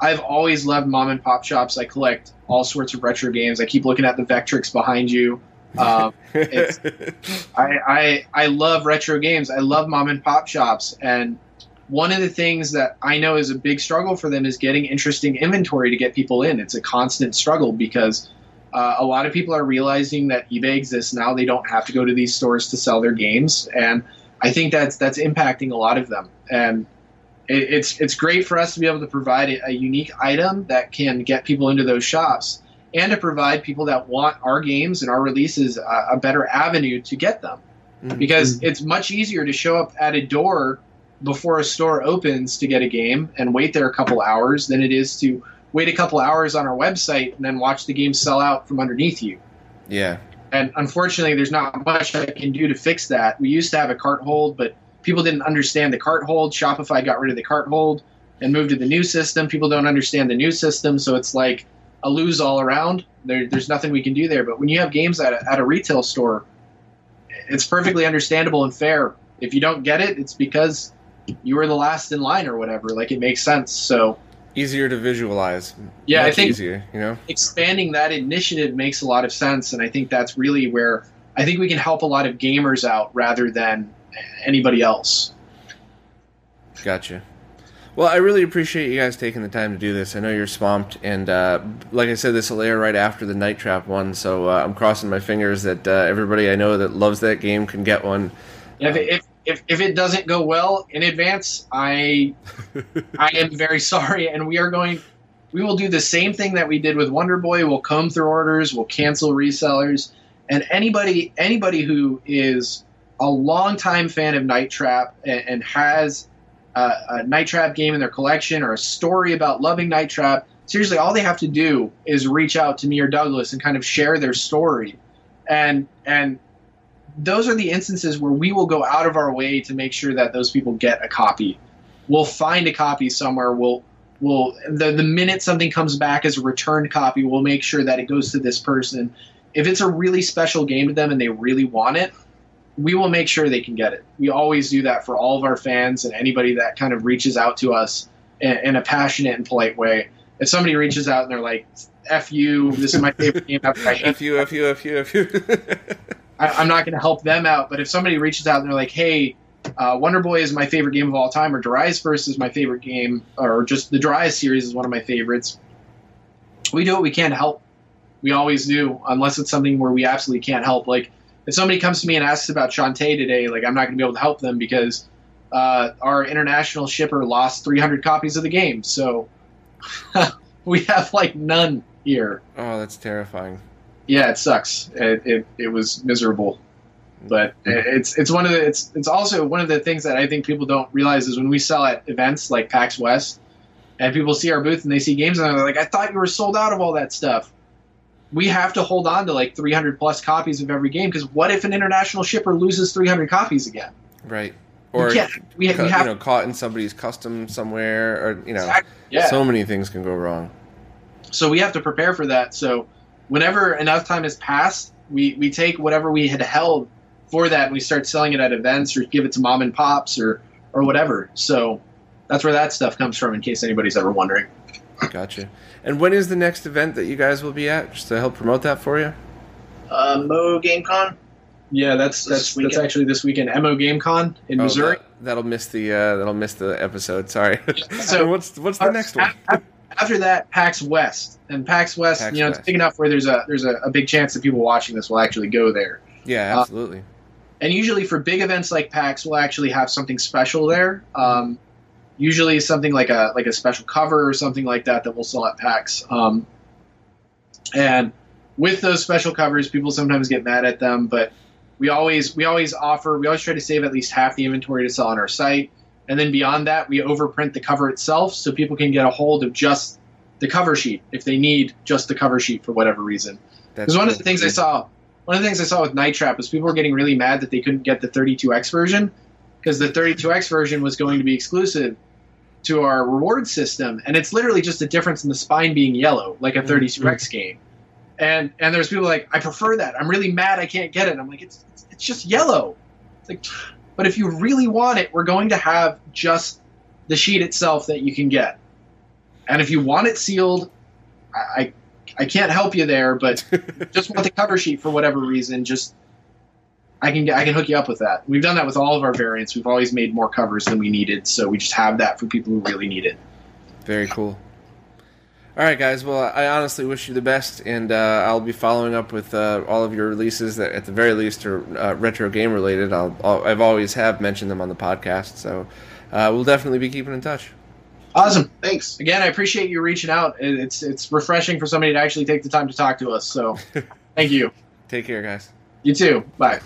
I've always loved mom and pop shops. I collect all sorts of retro games. I keep looking at the Vectrex behind you. Um, I, I I love retro games. I love mom and pop shops, and one of the things that I know is a big struggle for them is getting interesting inventory to get people in. It's a constant struggle because uh, a lot of people are realizing that eBay exists now. They don't have to go to these stores to sell their games, and I think that's that's impacting a lot of them. And it, it's it's great for us to be able to provide a, a unique item that can get people into those shops and to provide people that want our games and our releases a, a better avenue to get them mm-hmm. because it's much easier to show up at a door before a store opens to get a game and wait there a couple hours than it is to wait a couple hours on our website and then watch the game sell out from underneath you. Yeah. And unfortunately, there's not much I can do to fix that. We used to have a cart hold, but people didn't understand the cart hold. Shopify got rid of the cart hold and moved to the new system. People don't understand the new system, so it's like a lose all around. There, there's nothing we can do there. But when you have games at a, at a retail store, it's perfectly understandable and fair. If you don't get it, it's because you were the last in line or whatever. Like it makes sense. So easier to visualize. Yeah, Much I think easier. You know, expanding that initiative makes a lot of sense, and I think that's really where I think we can help a lot of gamers out rather than anybody else. Gotcha. Well, I really appreciate you guys taking the time to do this. I know you're swamped, and uh, like I said, this will air right after the Night Trap one, so uh, I'm crossing my fingers that uh, everybody I know that loves that game can get one. If, if, if, if it doesn't go well in advance, I I am very sorry, and we are going. We will do the same thing that we did with Wonder Boy. We'll comb through orders. We'll cancel resellers, and anybody anybody who is a longtime fan of Night Trap and, and has a, a Night Trap game in their collection or a story about loving Night Trap, seriously, all they have to do is reach out to me or Douglas and kind of share their story. And and those are the instances where we will go out of our way to make sure that those people get a copy. We'll find a copy somewhere. We'll we'll the the minute something comes back as a returned copy, we'll make sure that it goes to this person. If it's a really special game to them and they really want it, we will make sure they can get it. We always do that for all of our fans and anybody that kind of reaches out to us in, in a passionate and polite way. If somebody reaches out and they're like, "F you, this is my favorite game ever," I hate F you, F you, F you, F you. I, am not going to help them out. But if somebody reaches out and they're like, "Hey, uh, Wonder Boy is my favorite game of all time," or Darius Burst is my favorite game, or just the Darius series is one of my favorites, we do what we can to help. We always do, unless it's something where we absolutely can't help. Like if somebody comes to me and asks about Shantae today, like I'm not going to be able to help them because uh, our international shipper lost 300 copies of the game. So we have like none here. Oh, that's terrifying. Yeah, it sucks. It, it, it was miserable, but it's it's one of the it's it's also one of the things that I think people don't realize is when we sell at events like PAX West, and people see our booth and they see games and they're like, I thought you were sold out of all that stuff we have to hold on to like 300 plus copies of every game because what if an international shipper loses 300 copies again? Right. Or we, we, cu- we have, you know, caught in somebody's custom somewhere, or you know, Exactly. Yeah. so many things can go wrong. so we have to prepare for that. So whenever enough time has passed, we we take whatever we had held for that and we start selling it at events or give it to mom and pops or or whatever. So that's where that stuff comes from. In case anybody's ever wondering. Gotcha. And when is the next event that you guys will be at? Just to help promote that for you. Uh, Mo GameCon. Yeah, that's This that's weekend? that's actually this weekend. Mo GameCon in Oh, Missouri. that, will miss the uh, that'll miss the episode. Sorry. So- what's what's the next one? A- a- After that, PAX West, and PAX West, PAX you know, West. it's big enough where there's a there's a, a big chance that people watching this will actually go there. Yeah, Uh, absolutely. And usually for big events like PAX, we'll actually have something special there. Um, usually something like a like a special cover or something like that that we'll sell at PAX. Um, and with those special covers, people sometimes get mad at them, but we always we always offer we always try to save at least half the inventory to sell on our site. And then beyond that, we overprint the cover itself so people can get a hold of just the cover sheet if they need just the cover sheet for whatever reason. Because one of the things I saw, one of the things I saw with Night Trap was people were getting really mad that they couldn't get the 32x version because the 32x version was going to be exclusive to our reward system, and it's literally just a difference in the spine being yellow, like a mm-hmm. 32x game. And and there's people like, I prefer that. I'm really mad I can't get it. And I'm like, it's it's, it's just yellow. It's like, but if you really want it, we're going to have just the sheet itself that you can get. And if you want it sealed, I I, I can't help you there, but just want the cover sheet for whatever reason, just I can I can hook you up with that. We've done that with all of our variants. We've always made more covers than we needed, so we just have that for people who really need it. Very cool. All right, guys. Well, I honestly wish you the best, and uh, I'll be following up with uh, all of your releases that, at the very least, are uh, retro game related. I'll, I'll, I've always have mentioned them on the podcast, so uh, we'll definitely be keeping in touch. Awesome. Thanks. Again, I appreciate you reaching out. It's it's refreshing for somebody to actually take the time to talk to us. So, thank you. Take care, guys. You too. Bye.